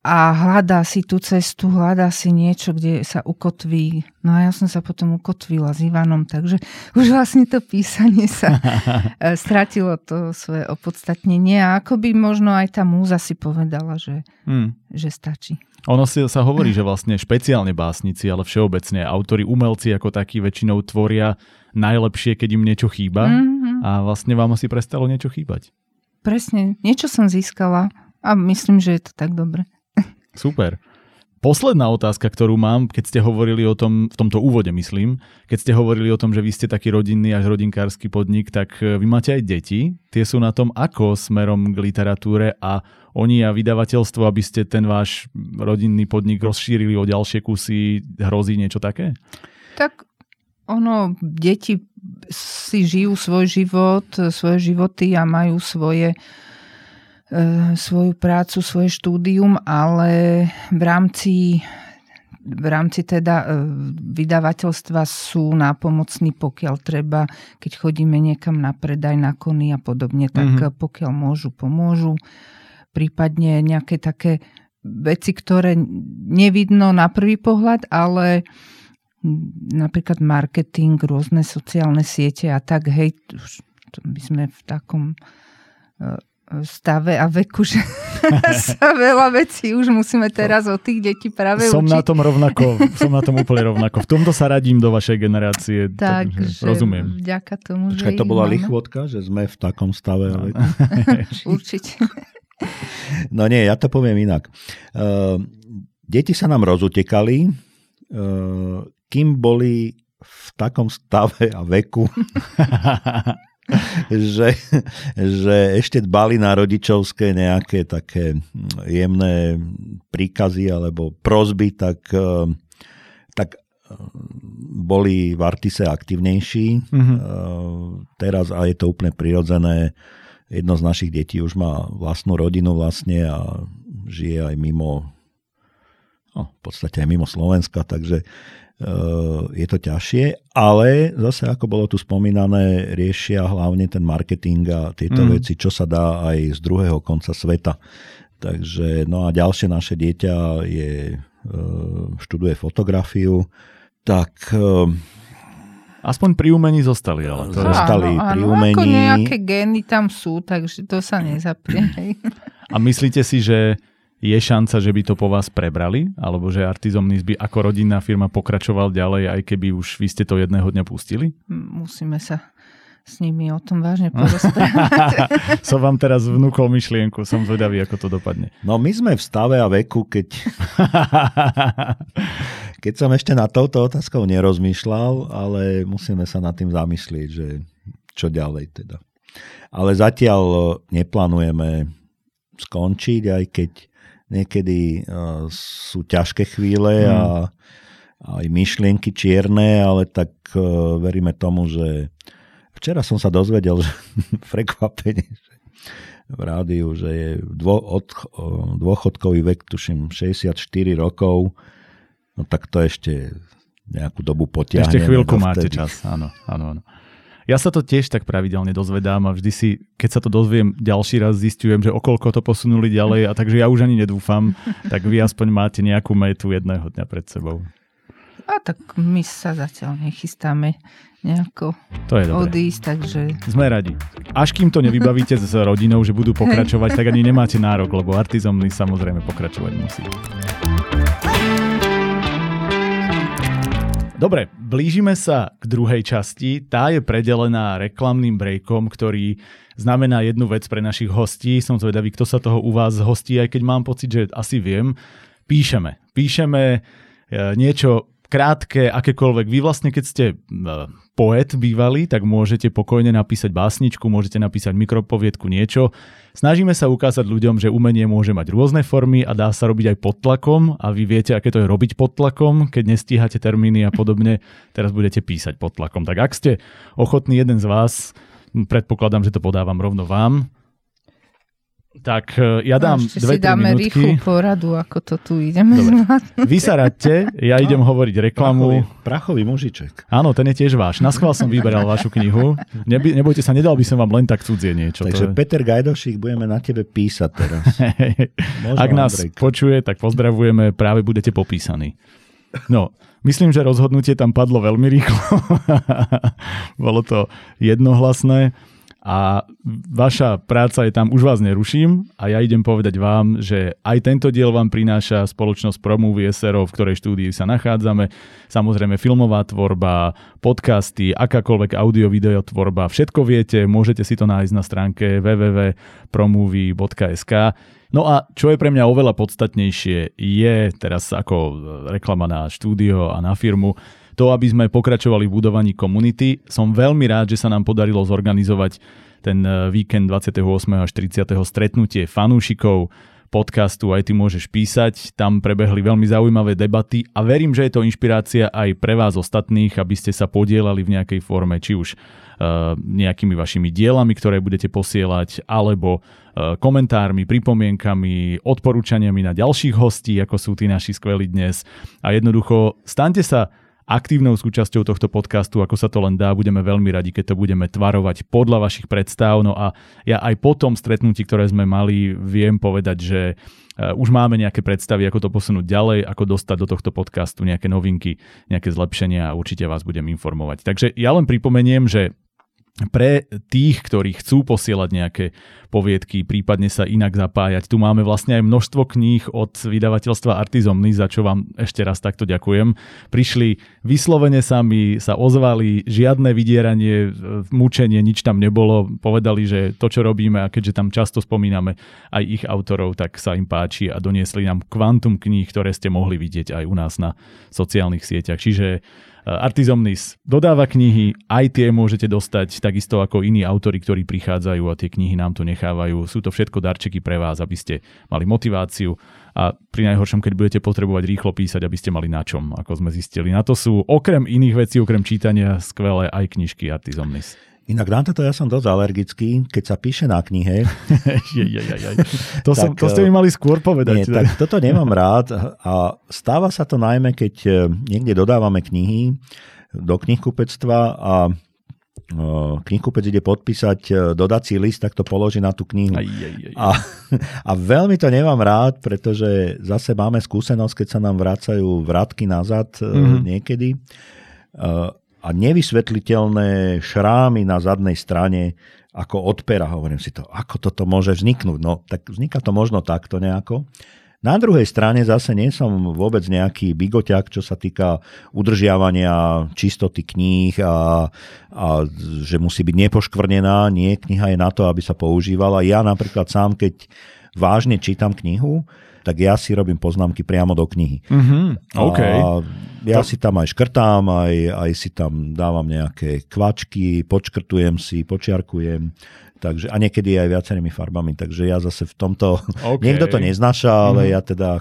a hľadá si tú cestu, hľadá si niečo, kde sa ukotví. No a ja som sa potom ukotvila s Ivanom, takže už vlastne to písanie sa e, stratilo to svoje opodstatnenie a ako by možno aj tá múza si povedala, že, hmm. že stačí. Ono si sa hovorí, že vlastne špeciálne básnici, ale všeobecne autori, umelci ako takí väčšinou tvoria najlepšie, keď im niečo chýba mm-hmm. a vlastne vám asi prestalo niečo chýbať. Presne, niečo som získala a myslím, že je to tak dobre. Super. Posledná otázka, ktorú mám, keď ste hovorili o tom, v tomto úvode myslím, keď ste hovorili o tom, že vy ste taký rodinný až rodinkársky podnik, tak e, vy máte aj deti. Tie sú na tom ako smerom k literatúre a oni a vydavateľstvo, aby ste ten váš rodinný podnik rozšírili o ďalšie kusy, hrozí niečo také? Tak ono, deti si žijú svoj život, svoje životy a majú svoje E, svoju prácu, svoje štúdium, ale v rámci v rámci teda e, vydavateľstva sú nápomocní, pokiaľ treba, keď chodíme niekam na predaj, na kony a podobne, tak mm-hmm. pokiaľ môžu, pomôžu. Prípadne nejaké také veci, ktoré nevidno na prvý pohľad, ale napríklad marketing, rôzne sociálne siete a tak, hej, my sme v takom stave a veku, že sa veľa vecí už musíme teraz od tých detí práve som učiť. na tom rovnako, som na tom úplne rovnako. V tomto sa radím do vašej generácie. Tak, takže rozumiem. Vďaka tomu, Počkaj, že to bola máme. lichvotka, že sme v takom stave. No. Určite. No nie, ja to poviem inak. Uh, deti sa nám rozutekali, uh, kým boli v takom stave a veku, že, že ešte dbali na rodičovské nejaké také jemné príkazy alebo prozby, tak, eh, tak eh, boli v Artise aktivnejší. Mm-hmm. Teraz, a je to úplne prirodzené, jedno z našich detí už má vlastnú rodinu vlastne a žije aj mimo, no, v podstate aj mimo Slovenska, takže je to ťažšie, ale zase ako bolo tu spomínané, riešia hlavne ten marketing a tieto mm. veci, čo sa dá aj z druhého konca sveta. Takže, no a ďalšie naše dieťa je, eh, študuje fotografiu, tak eh, Aspoň pri umení zostali, ale to zostali áno, pri umení. Ako nejaké gény tam sú, takže to sa nezaprie. A myslíte si, že je šanca, že by to po vás prebrali? Alebo že Artizomnis by ako rodinná firma pokračoval ďalej, aj keby už vy ste to jedného dňa pustili? Musíme sa s nimi o tom vážne porozprávať. som vám teraz vnúkol myšlienku, som zvedavý, ako to dopadne. No my sme v stave a veku, keď, keď som ešte na touto otázkou nerozmýšľal, ale musíme sa nad tým zamyslieť, že čo ďalej teda. Ale zatiaľ neplánujeme skončiť, aj keď niekedy uh, sú ťažké chvíle mm. a aj myšlienky čierne, ale tak uh, veríme tomu, že včera som sa dozvedel, že prekvapenie, že v rádiu, že je dvo, od, dôchodkový vek, tuším, 64 rokov, no tak to ešte nejakú dobu potiahne. Ešte chvíľku máte čas, áno, áno, áno. Ja sa to tiež tak pravidelne dozvedám a vždy si, keď sa to dozviem, ďalší raz zistujem, že okolko to posunuli ďalej a takže ja už ani nedúfam, tak vy aspoň máte nejakú metu jedného dňa pred sebou. A tak my sa zatiaľ nechystáme nejako to je odísť, takže... Sme radi. Až kým to nevybavíte s rodinou, že budú pokračovať, tak ani nemáte nárok, lebo artizomný samozrejme pokračovať musí. Dobre, blížime sa k druhej časti. Tá je predelená reklamným breakom, ktorý znamená jednu vec pre našich hostí. Som zvedavý, kto sa toho u vás hostí, aj keď mám pocit, že asi viem. Píšeme. Píšeme e, niečo krátke, akékoľvek. Vy vlastne, keď ste e, poet bývalý, tak môžete pokojne napísať básničku, môžete napísať mikropoviedku, niečo. Snažíme sa ukázať ľuďom, že umenie môže mať rôzne formy a dá sa robiť aj pod tlakom a vy viete, aké to je robiť pod tlakom, keď nestíhate termíny a podobne. Teraz budete písať pod tlakom. Tak ak ste ochotní jeden z vás, predpokladám, že to podávam rovno vám, tak e, ja dám no, dve, si dáme minútky. rýchlu poradu, ako to tu ideme Dobre. Vy sa radte, ja no, idem hovoriť reklamu. Prachový, prachový mužiček. Áno, ten je tiež váš. Na schvál som vyberal vašu knihu. Neby, nebojte sa, nedal by som vám len tak cudzie niečo. Takže to je... Peter Gajdošík, budeme na tebe písať teraz. Ak nás Andrejka. počuje, tak pozdravujeme, práve budete popísaní. No, myslím, že rozhodnutie tam padlo veľmi rýchlo. Bolo to jednohlasné a vaša práca je tam, už vás neruším a ja idem povedať vám, že aj tento diel vám prináša spoločnosť Promovie SRO, v ktorej štúdii sa nachádzame. Samozrejme filmová tvorba, podcasty, akákoľvek audio-video tvorba, všetko viete, môžete si to nájsť na stránke www.promovie.sk. No a čo je pre mňa oveľa podstatnejšie, je teraz ako reklama na štúdio a na firmu, to, aby sme pokračovali v budovaní komunity. Som veľmi rád, že sa nám podarilo zorganizovať ten e, víkend 28. až 30. stretnutie fanúšikov podcastu Aj ty môžeš písať. Tam prebehli veľmi zaujímavé debaty a verím, že je to inšpirácia aj pre vás ostatných, aby ste sa podielali v nejakej forme, či už uh, nejakými vašimi dielami, ktoré budete posielať, alebo uh, komentármi, pripomienkami, odporúčaniami na ďalších hostí, ako sú tí naši skvelí dnes. A jednoducho, stante sa aktívnou súčasťou tohto podcastu, ako sa to len dá. Budeme veľmi radi, keď to budeme tvarovať podľa vašich predstav. No a ja aj po tom stretnutí, ktoré sme mali, viem povedať, že e, už máme nejaké predstavy, ako to posunúť ďalej, ako dostať do tohto podcastu nejaké novinky, nejaké zlepšenia a určite vás budem informovať. Takže ja len pripomeniem, že pre tých, ktorí chcú posielať nejaké poviedky, prípadne sa inak zapájať. Tu máme vlastne aj množstvo kníh od vydavateľstva Artizomny, za čo vám ešte raz takto ďakujem. Prišli vyslovene sami, sa ozvali, žiadne vydieranie, mučenie, nič tam nebolo. Povedali, že to, čo robíme, a keďže tam často spomíname aj ich autorov, tak sa im páči a doniesli nám kvantum kníh, ktoré ste mohli vidieť aj u nás na sociálnych sieťach. Čiže Artizomnis dodáva knihy, aj tie môžete dostať takisto ako iní autory, ktorí prichádzajú a tie knihy nám to nechávajú. Sú to všetko darčeky pre vás, aby ste mali motiváciu a pri najhoršom, keď budete potrebovať rýchlo písať, aby ste mali na čom, ako sme zistili. Na to sú okrem iných vecí, okrem čítania, skvelé aj knižky Artizomnis. Inak na toto ja som dosť alergický, keď sa píše na knihe. To, tak, som, to ste mi mali skôr povedať. Nie, tak toto nemám rád a stáva sa to najmä, keď e, niekde dodávame knihy do knihkupectva a e, knihkupec ide podpísať dodací list, tak to položí na tú knihu. Aj, aj, aj. A, a veľmi to nemám rád, pretože zase máme skúsenosť, keď sa nám vracajú vratky nazad mm-hmm. niekedy a nevysvetliteľné šrámy na zadnej strane ako od. Hovorím si to, ako toto môže vzniknúť? No tak vzniká to možno takto nejako, Na druhej strane zase nie som vôbec nejaký bigoťak, čo sa týka udržiavania čistoty kníh a, a že musí byť nepoškvrnená. Nie, kniha je na to, aby sa používala. Ja napríklad sám, keď vážne čítam knihu, tak ja si robím poznámky priamo do knihy. Mm-hmm. Okay. A ja to... si tam aj škrtám, aj, aj si tam dávam nejaké kvačky, počkrtujem si, počiarkujem. Takže, a niekedy aj viacerými farbami, takže ja zase v tomto, okay. niekto to neznáša, ale mm. ja teda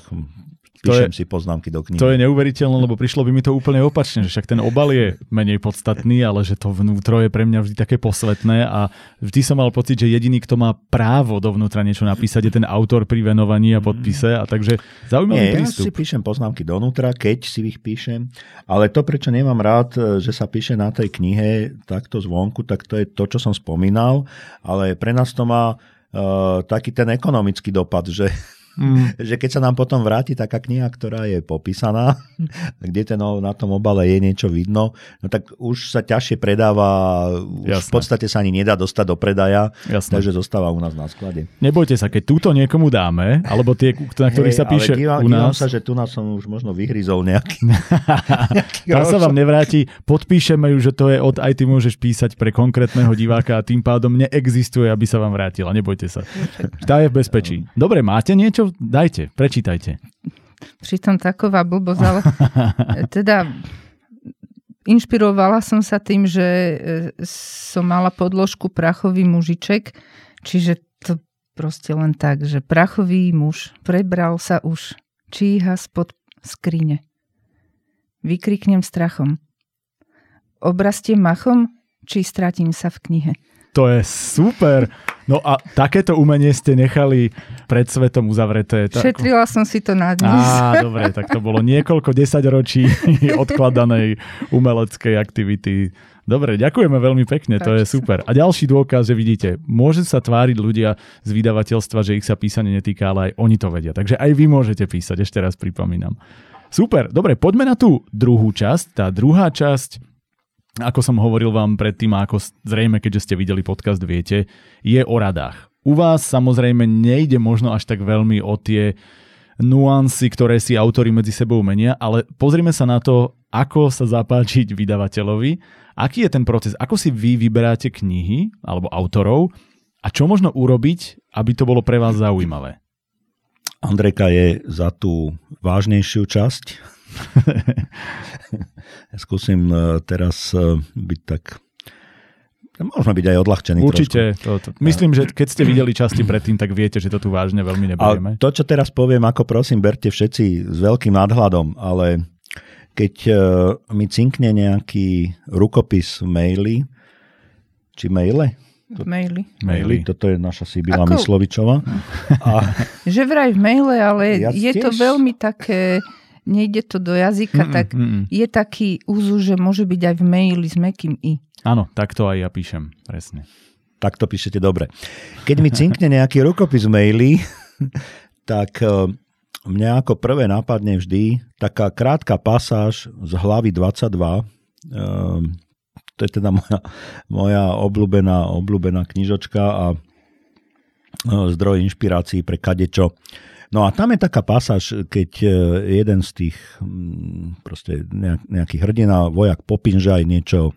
Píšem je, si poznámky do knihy. To je neuveriteľné, lebo prišlo by mi to úplne opačne, že však ten obal je menej podstatný, ale že to vnútro je pre mňa vždy také posvetné a vždy som mal pocit, že jediný, kto má právo dovnútra niečo napísať, je ten autor pri venovaní a podpise a takže zaujímavý Nie, prístup. Ja si píšem poznámky donútra, keď si ich píšem, ale to, prečo nemám rád, že sa píše na tej knihe takto zvonku, tak to je to, čo som spomínal, ale pre nás to má uh, taký ten ekonomický dopad, že Mm. že keď sa nám potom vráti taká kniha, ktorá je popísaná, kde ten, na tom obale je niečo vidno, no tak už sa ťažšie predáva, už v podstate sa ani nedá dostať do predaja, Jasne. takže zostáva u nás na sklade. Nebojte sa, keď túto niekomu dáme, alebo tie, na ktorých hey, sa píše dívam, u nás... sa, že tu nás som už možno vyhryzol nejaký... Tam sa vám nevráti, podpíšeme ju, že to je od aj ty môžeš písať pre konkrétneho diváka a tým pádom neexistuje, aby sa vám vrátila. Nebojte sa. Tá je v bezpečí. Dobre, máte niečo dajte, prečítajte. Pritom taková blbosť, ale teda inšpirovala som sa tým, že e, som mala podložku prachový mužiček, čiže to proste len tak, že prachový muž prebral sa už, číha spod skrine. Vykriknem strachom. Obrastiem machom, či stratím sa v knihe. To je super. No a takéto umenie ste nechali pred svetom uzavreté. Šetrila som si to na dnes. Á, dobre, tak to bolo niekoľko desaťročí odkladanej umeleckej aktivity. Dobre, ďakujeme veľmi pekne, to je super. A ďalší dôkaz, že vidíte, môže sa tváriť ľudia z vydavateľstva, že ich sa písanie netýka, ale aj oni to vedia. Takže aj vy môžete písať, ešte raz pripomínam. Super, dobre, poďme na tú druhú časť. Tá druhá časť ako som hovoril vám predtým a ako zrejme, keďže ste videli podcast, viete, je o radách. U vás samozrejme nejde možno až tak veľmi o tie nuancy, ktoré si autory medzi sebou menia, ale pozrime sa na to, ako sa zapáčiť vydavateľovi, aký je ten proces, ako si vy vyberáte knihy alebo autorov a čo možno urobiť, aby to bolo pre vás zaujímavé. Andrejka je za tú vážnejšiu časť Skúsim e, teraz e, byť tak Možno byť aj odľahčený Určite. To, to, myslím, že keď ste videli časti predtým, tak viete, že to tu vážne veľmi nebudeme. A to, čo teraz poviem, ako prosím, berte všetci s veľkým nadhľadom, ale keď uh, mi cinkne nejaký rukopis v maili, či maile? V maili. Maili. Toto je naša Sibila Ako? Myslovičová. A... Že vraj v maile, ale ja je tiež... to veľmi také nejde to do jazyka, mm-mm, tak mm-mm. je taký úzu, že môže byť aj v maili s mekým i. Áno, tak to aj ja píšem, presne. Tak to píšete dobre. Keď mi cinkne nejaký rukopis v maili, tak e, mňa ako prvé nápadne vždy taká krátka pasáž z hlavy 22, e, to je teda moja, moja obľúbená, obľúbená knižočka a e, zdroj inšpirácií pre kadečo. No a tam je taká pasáž, keď e, jeden z tých mm, proste nejaký hrdina, vojak Popinžaj niečo,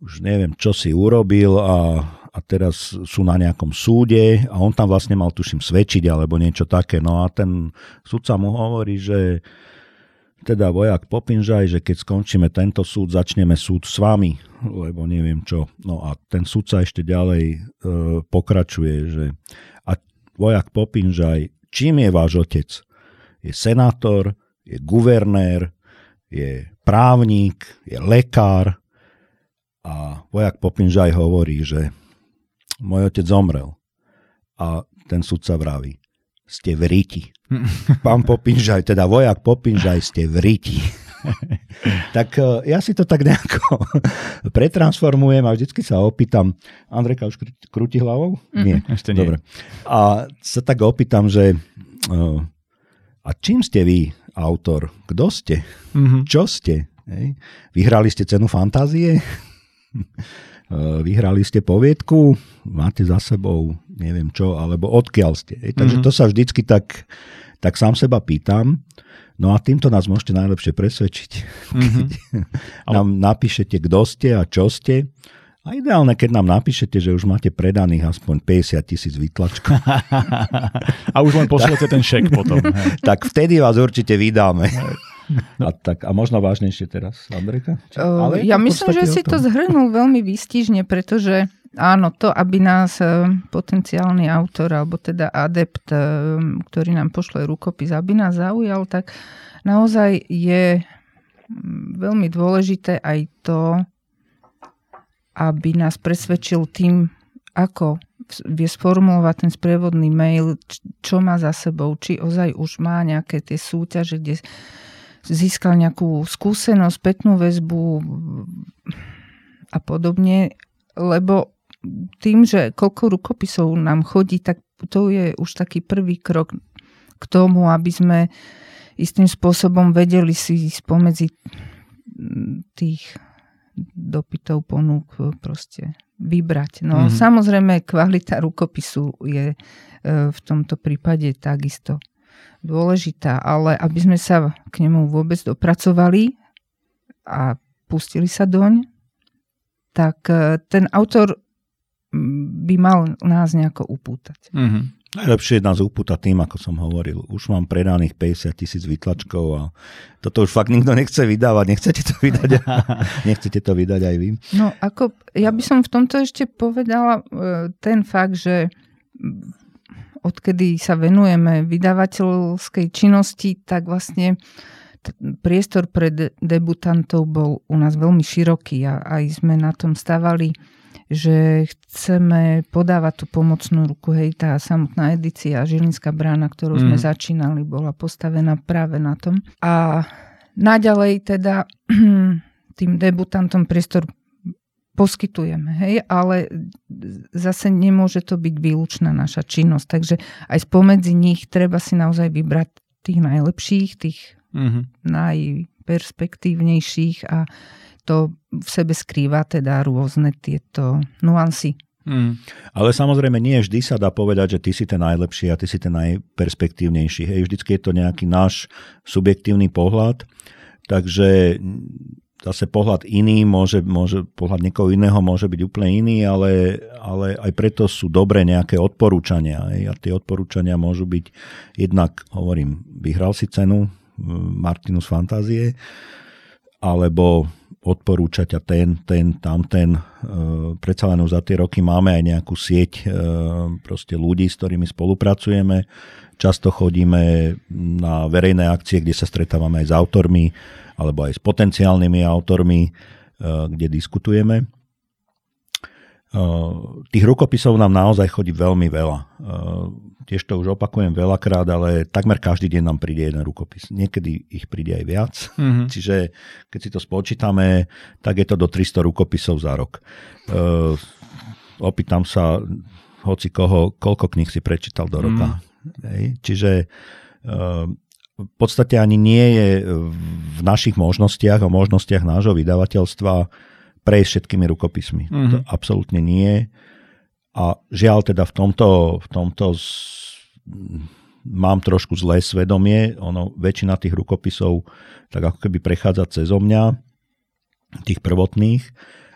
už neviem, čo si urobil a, a teraz sú na nejakom súde a on tam vlastne mal, tuším, svedčiť alebo niečo také. No a ten sudca mu hovorí, že teda vojak Popinžaj, že keď skončíme tento súd, začneme súd s vami, lebo neviem čo. No a ten sudca ešte ďalej e, pokračuje, že a vojak Popinžaj Čím je váš otec? Je senátor, je guvernér, je právnik, je lekár a vojak Popinžaj hovorí, že môj otec zomrel. A ten sudca vraví, ste v riti. Pán Popinžaj, teda vojak Popinžaj, ste v riti. tak e, ja si to tak nejako pretransformujem a vždycky sa opýtam, Andrejka už krúti hlavou? Mm-hmm. Nie. Ešte nie. Dobre. A sa tak opýtam, že e, a čím ste vy autor? Kto ste? Mm-hmm. Čo ste? Hej? Vyhrali ste cenu fantázie? E, vyhrali ste poviedku? Máte za sebou neviem čo, alebo odkiaľ ste? Hej? Takže mm-hmm. to sa vždycky tak tak sám seba pýtam, no a týmto nás môžete najlepšie presvedčiť. Mm-hmm. nám napíšete, kto ste a čo ste. A ideálne, keď nám napíšete, že už máte predaných aspoň 50 tisíc vytlačkov. a už len pošlete ten šek potom. Hej. tak vtedy vás určite vydáme. No. A, tak, a možno vážnejšie teraz, Andrejka? Ale ja myslím, že si to zhrnul veľmi výstižne, pretože áno, to, aby nás e, potenciálny autor, alebo teda adept, e, ktorý nám pošle rukopis, aby nás zaujal, tak naozaj je veľmi dôležité aj to, aby nás presvedčil tým, ako vie sformulovať ten sprievodný mail, čo má za sebou, či ozaj už má nejaké tie súťaže, kde získal nejakú skúsenosť, spätnú väzbu a podobne, lebo tým, že koľko rukopisov nám chodí, tak to je už taký prvý krok k tomu, aby sme istým spôsobom vedeli si spomedzi tých dopytov ponúk e, proste vybrať. No mm-hmm. samozrejme kvalita rukopisu je e, v tomto prípade takisto dôležitá, ale aby sme sa k nemu vôbec dopracovali a pustili sa doň, tak e, ten autor by mal nás nejako upútať. Mm-hmm. Najlepšie je nás upútať tým, ako som hovoril. Už mám predaných 50 tisíc vytlačkov a toto už fakt nikto nechce vydávať. Nechcete to vydať, nechcete to vydať aj vy? No ako, ja by som v tomto ešte povedala e, ten fakt, že odkedy sa venujeme vydavateľskej činnosti, tak vlastne priestor pre debutantov bol u nás veľmi široký a aj sme na tom stavali že chceme podávať tú pomocnú ruku. Hej, tá samotná edícia Žilinská brána, ktorú mm. sme začínali, bola postavená práve na tom. A naďalej teda tým debutantom priestor poskytujeme, hej, ale zase nemôže to byť výlučná naša činnosť, takže aj spomedzi nich treba si naozaj vybrať tých najlepších, tých mm-hmm. najperspektívnejších a to v sebe skrýva teda rôzne tieto nuancy. Mm. Ale samozrejme nie vždy sa dá povedať, že ty si ten najlepší a ty si ten najperspektívnejší. Hej, vždycky je to nejaký náš subjektívny pohľad, takže zase pohľad iný, môže, môže, pohľad niekoho iného môže byť úplne iný, ale, ale aj preto sú dobré nejaké odporúčania. Hej, a tie odporúčania môžu byť jednak, hovorím, vyhral si cenu Martinus Fantázie, alebo odporúčať a ten, ten, tamten. E, predsa len za tie roky máme aj nejakú sieť e, proste ľudí, s ktorými spolupracujeme. Často chodíme na verejné akcie, kde sa stretávame aj s autormi alebo aj s potenciálnymi autormi, e, kde diskutujeme. Tých rukopisov nám naozaj chodí veľmi veľa tiež to už opakujem veľakrát, ale takmer každý deň nám príde jeden rukopis. Niekedy ich príde aj viac. Mm-hmm. Čiže keď si to spočítame, tak je to do 300 rukopisov za rok. Uh, opýtam sa hoci koho, koľko kníh si prečítal do roka. Mm. Hej. Čiže v podstate ani nie je v našich možnostiach a možnostiach nášho vydavateľstva prejsť všetkými rukopismi. Mm-hmm. To absolútne nie. A žiaľ teda v tomto, v tomto mám trošku zlé svedomie. Ono, väčšina tých rukopisov tak ako keby prechádza cez mňa, tých prvotných.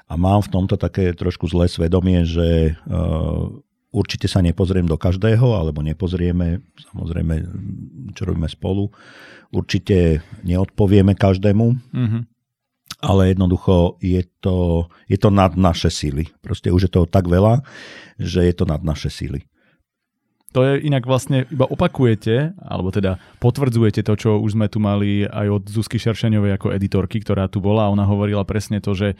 A mám v tomto také trošku zlé svedomie, že uh, určite sa nepozriem do každého, alebo nepozrieme, samozrejme, čo robíme spolu. Určite neodpovieme každému. Mm-hmm ale jednoducho je to, je to nad naše síly. Proste už je toho tak veľa, že je to nad naše síly. To je inak vlastne iba opakujete, alebo teda potvrdzujete to, čo už sme tu mali aj od Zuzky Šeršeňovej ako editorky, ktorá tu bola. Ona hovorila presne to, že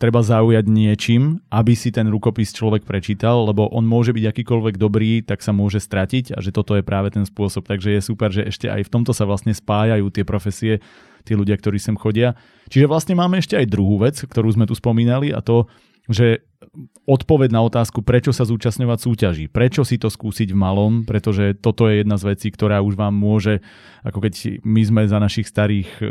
treba zaujať niečím, aby si ten rukopis človek prečítal, lebo on môže byť akýkoľvek dobrý, tak sa môže stratiť a že toto je práve ten spôsob. Takže je super, že ešte aj v tomto sa vlastne spájajú tie profesie, tí ľudia, ktorí sem chodia. Čiže vlastne máme ešte aj druhú vec, ktorú sme tu spomínali a to že odpoveď na otázku, prečo sa zúčastňovať súťaží, prečo si to skúsiť v malom, pretože toto je jedna z vecí, ktorá už vám môže, ako keď my sme za našich starých e,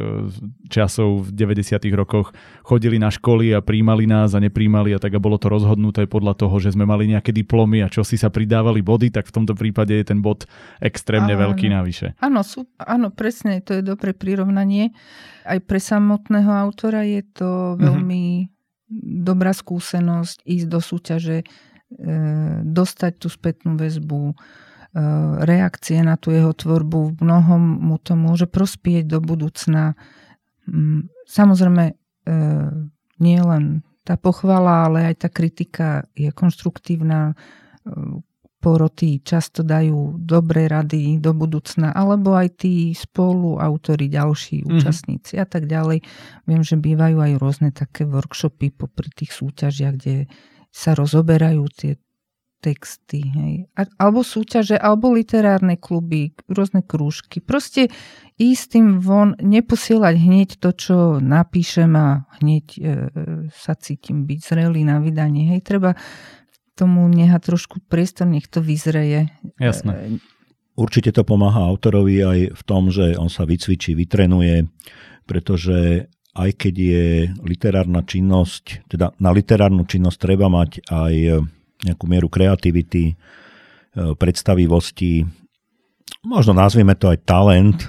časov v 90. rokoch chodili na školy a príjmali nás a nepríjmali a tak a bolo to rozhodnuté podľa toho, že sme mali nejaké diplomy a čo si sa pridávali body, tak v tomto prípade je ten bod extrémne áno, veľký navyše. Áno, sú, áno, presne, to je dobré prirovnanie. Aj pre samotného autora je to mhm. veľmi mm-hmm dobrá skúsenosť ísť do súťaže, e, dostať tú spätnú väzbu, e, reakcie na tú jeho tvorbu. V mnohom mu to môže prospieť do budúcna. Mm, samozrejme, e, nie len tá pochvala, ale aj tá kritika je konštruktívna poroty často dajú dobré rady do budúcna, alebo aj tí spoluautori, ďalší mm-hmm. účastníci a tak ďalej. Viem, že bývajú aj rôzne také workshopy popri tých súťažiach, kde sa rozoberajú tie texty, hej. alebo súťaže, alebo literárne kluby, rôzne krúžky. Proste ísť tým von, neposielať hneď to, čo napíšem a hneď e, e sa cítim byť zrelý na vydanie. Hej, treba tomu neha trošku priestor, nech to vyzreje. Jasné. Určite to pomáha autorovi aj v tom, že on sa vycvičí, vytrenuje, pretože aj keď je literárna činnosť, teda na literárnu činnosť treba mať aj nejakú mieru kreativity, e, predstavivosti, možno nazvieme to aj talent,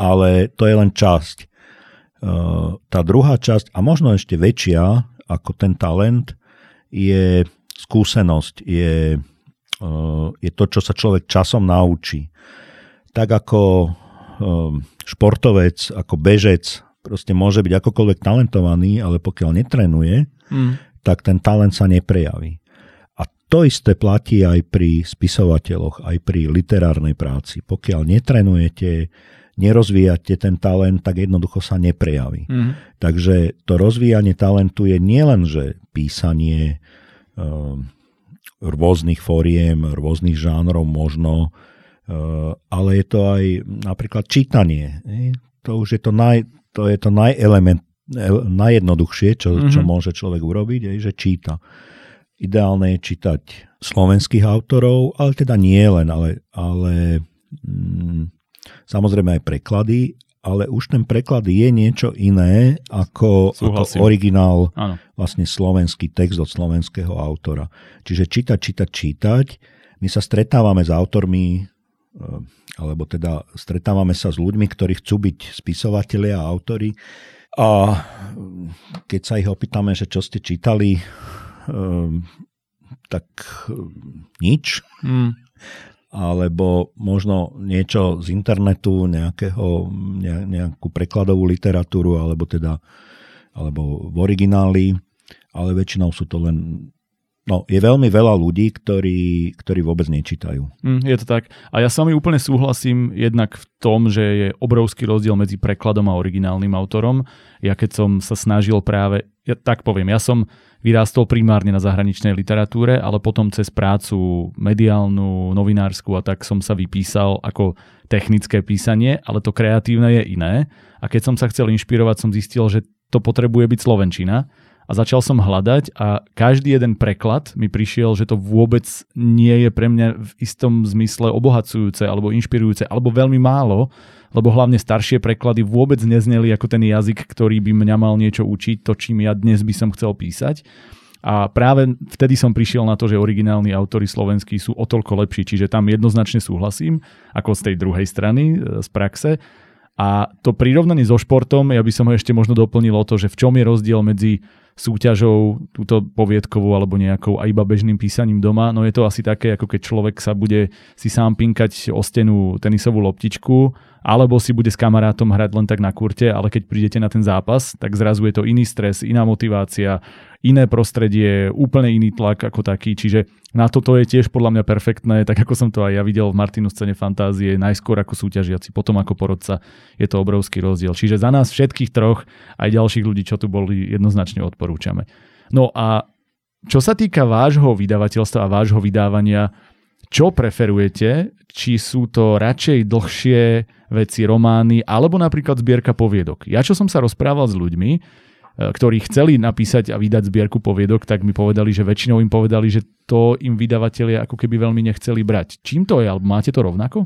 ale to je len časť. E, tá druhá časť, a možno ešte väčšia ako ten talent, je skúsenosť, je, eh, je to, čo sa človek časom naučí. Tak ako eh, športovec, ako bežec, proste môže byť akokoľvek talentovaný, ale pokiaľ netrenuje, mm. tak ten talent sa neprejaví. A to isté platí aj pri spisovateľoch, aj pri literárnej práci. Pokiaľ netrenujete, nerozvíjate ten talent, tak jednoducho sa neprejaví. Mm. Takže to rozvíjanie talentu je nielen, že písanie, rôznych fóriem, rôznych žánrov možno, ehm, ale je to aj napríklad čítanie. To už je to, naj, to, je to najelement, najjednoduchšie, čo, mm-hmm. čo môže človek urobiť, je, že číta. Ideálne je čítať slovenských autorov, ale teda nie len, ale, ale mm, samozrejme aj preklady, ale už ten preklad je niečo iné ako, ako originál, Áno. vlastne slovenský text od slovenského autora. Čiže čítať, čítať, čítať. My sa stretávame s autormi, eh, alebo teda stretávame sa s ľuďmi, ktorí chcú byť spisovatelia a autory. A keď sa ich opýtame, že čo ste čítali, eh, tak eh, nič. Mm alebo možno niečo z internetu, nejakého, ne, nejakú prekladovú literatúru, alebo teda alebo v origináli, ale väčšinou sú to len No, je veľmi veľa ľudí, ktorí, ktorí vôbec nečítajú. Mm, je to tak. A ja s vami úplne súhlasím jednak v tom, že je obrovský rozdiel medzi prekladom a originálnym autorom. Ja keď som sa snažil práve, ja tak poviem, ja som vyrástol primárne na zahraničnej literatúre, ale potom cez prácu mediálnu, novinárskú a tak som sa vypísal ako technické písanie, ale to kreatívne je iné. A keď som sa chcel inšpirovať, som zistil, že to potrebuje byť slovenčina a začal som hľadať a každý jeden preklad mi prišiel, že to vôbec nie je pre mňa v istom zmysle obohacujúce alebo inšpirujúce alebo veľmi málo, lebo hlavne staršie preklady vôbec nezneli ako ten jazyk, ktorý by mňa mal niečo učiť, to čím ja dnes by som chcel písať. A práve vtedy som prišiel na to, že originálni autory slovenskí sú o toľko lepší, čiže tam jednoznačne súhlasím, ako z tej druhej strany, e, z praxe. A to prirovnanie so športom, ja by som ho ešte možno doplnil o to, že v čom je rozdiel medzi súťažou, túto poviedkovou alebo nejakou a iba bežným písaním doma. No je to asi také, ako keď človek sa bude si sám pinkať o stenu tenisovú loptičku alebo si bude s kamarátom hrať len tak na kurte, ale keď prídete na ten zápas, tak zrazu je to iný stres, iná motivácia, iné prostredie, úplne iný tlak ako taký, čiže na toto je tiež podľa mňa perfektné, tak ako som to aj ja videl v Martinu scéne fantázie, najskôr ako súťažiaci, potom ako porodca, je to obrovský rozdiel. Čiže za nás všetkých troch, aj ďalších ľudí, čo tu boli, jednoznačne odporúčame. No a čo sa týka vášho vydavateľstva a vášho vydávania, čo preferujete? Či sú to radšej dlhšie veci, romány, alebo napríklad zbierka poviedok? Ja čo som sa rozprával s ľuďmi, ktorí chceli napísať a vydať zbierku poviedok, tak mi povedali, že väčšinou im povedali, že to im vydavatelia ako keby veľmi nechceli brať. Čím to je? Alebo máte to rovnako?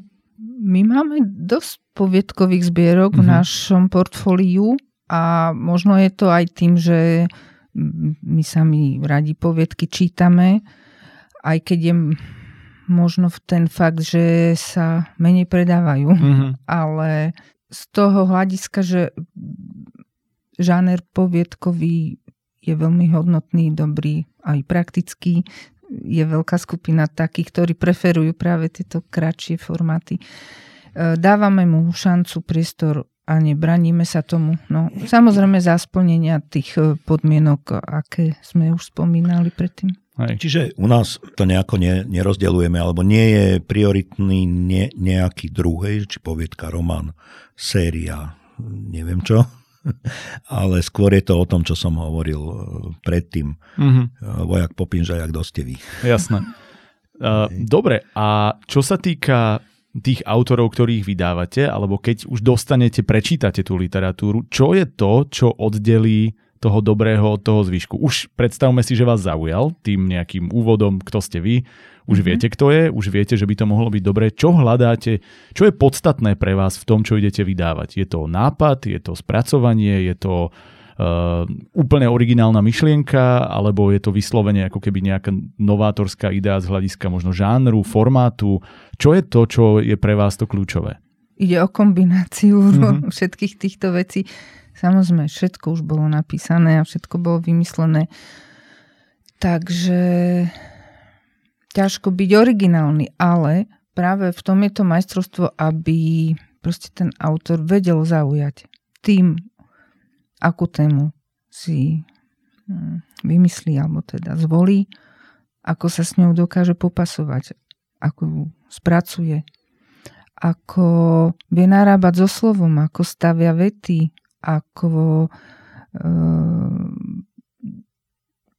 My máme dosť poviedkových zbierok mm-hmm. v mhm. našom portfóliu a možno je to aj tým, že my sami radi poviedky čítame, aj keď je možno v ten fakt, že sa menej predávajú. Mm-hmm. Ale z toho hľadiska, že žáner poviedkový je veľmi hodnotný, dobrý, aj praktický. Je veľká skupina takých, ktorí preferujú práve tieto kratšie formáty. E, dávame mu šancu, priestor a nebraníme sa tomu. No, samozrejme za splnenia tých e, podmienok, aké sme už spomínali predtým. Hej. Čiže u nás to nejako ne, nerozdeľujeme, alebo nie je prioritný ne, nejaký druhý, či poviedka, román, séria, neviem čo, ale skôr je to o tom, čo som hovoril eh, predtým. Mm-hmm. Vojak Popinža, jak dostevý. Jasné. Uh, dobre, a čo sa týka tých autorov, ktorých vydávate, alebo keď už dostanete, prečítate tú literatúru, čo je to, čo oddelí toho dobrého od toho zvyšku. Už predstavme si, že vás zaujal tým nejakým úvodom, kto ste vy, už mm-hmm. viete, kto je, už viete, že by to mohlo byť dobré. Čo hľadáte, čo je podstatné pre vás v tom, čo idete vydávať? Je to nápad, je to spracovanie, je to uh, úplne originálna myšlienka, alebo je to vyslovene ako keby nejaká novátorská idea z hľadiska možno žánru, formátu. Čo je to, čo je pre vás to kľúčové? Ide o kombináciu mm-hmm. všetkých týchto vecí. Samozrejme, všetko už bolo napísané a všetko bolo vymyslené. Takže ťažko byť originálny, ale práve v tom je to majstrovstvo, aby proste ten autor vedel zaujať tým, akú tému si hm, vymyslí alebo teda zvolí, ako sa s ňou dokáže popasovať, ako ju spracuje, ako vie narábať so slovom, ako stavia vety, ako e,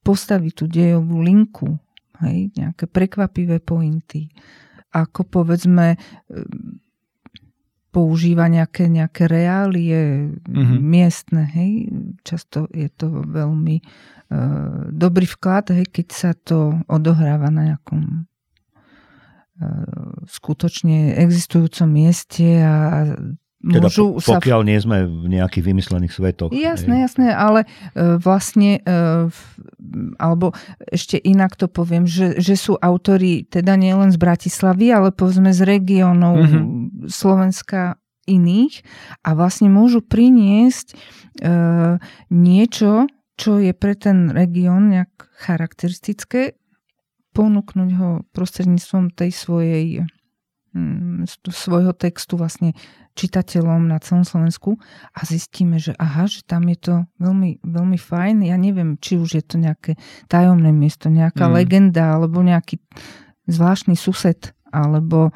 postaviť tú dejovú linku, hej, nejaké prekvapivé pointy, ako povedzme e, používa nejaké, nejaké reálie mm-hmm. miestne, hej. Často je to veľmi e, dobrý vklad, hej, keď sa to odohráva na nejakom e, skutočne existujúcom mieste a teda môžu po, pokiaľ sa... nie sme v nejakých vymyslených svetoch. Jasné, hej. jasné, ale e, vlastne, e, alebo ešte inak to poviem, že, že sú autori teda nielen z Bratislavy, ale povedzme z regiónov mm-hmm. Slovenska iných a vlastne môžu priniesť e, niečo, čo je pre ten región nejak charakteristické, ponúknuť ho prostredníctvom tej svojej mm, svojho textu vlastne čitateľom na celom Slovensku a zistíme, že aha, že tam je to veľmi, veľmi fajn. Ja neviem, či už je to nejaké tajomné miesto, nejaká mm. legenda, alebo nejaký zvláštny sused, alebo e,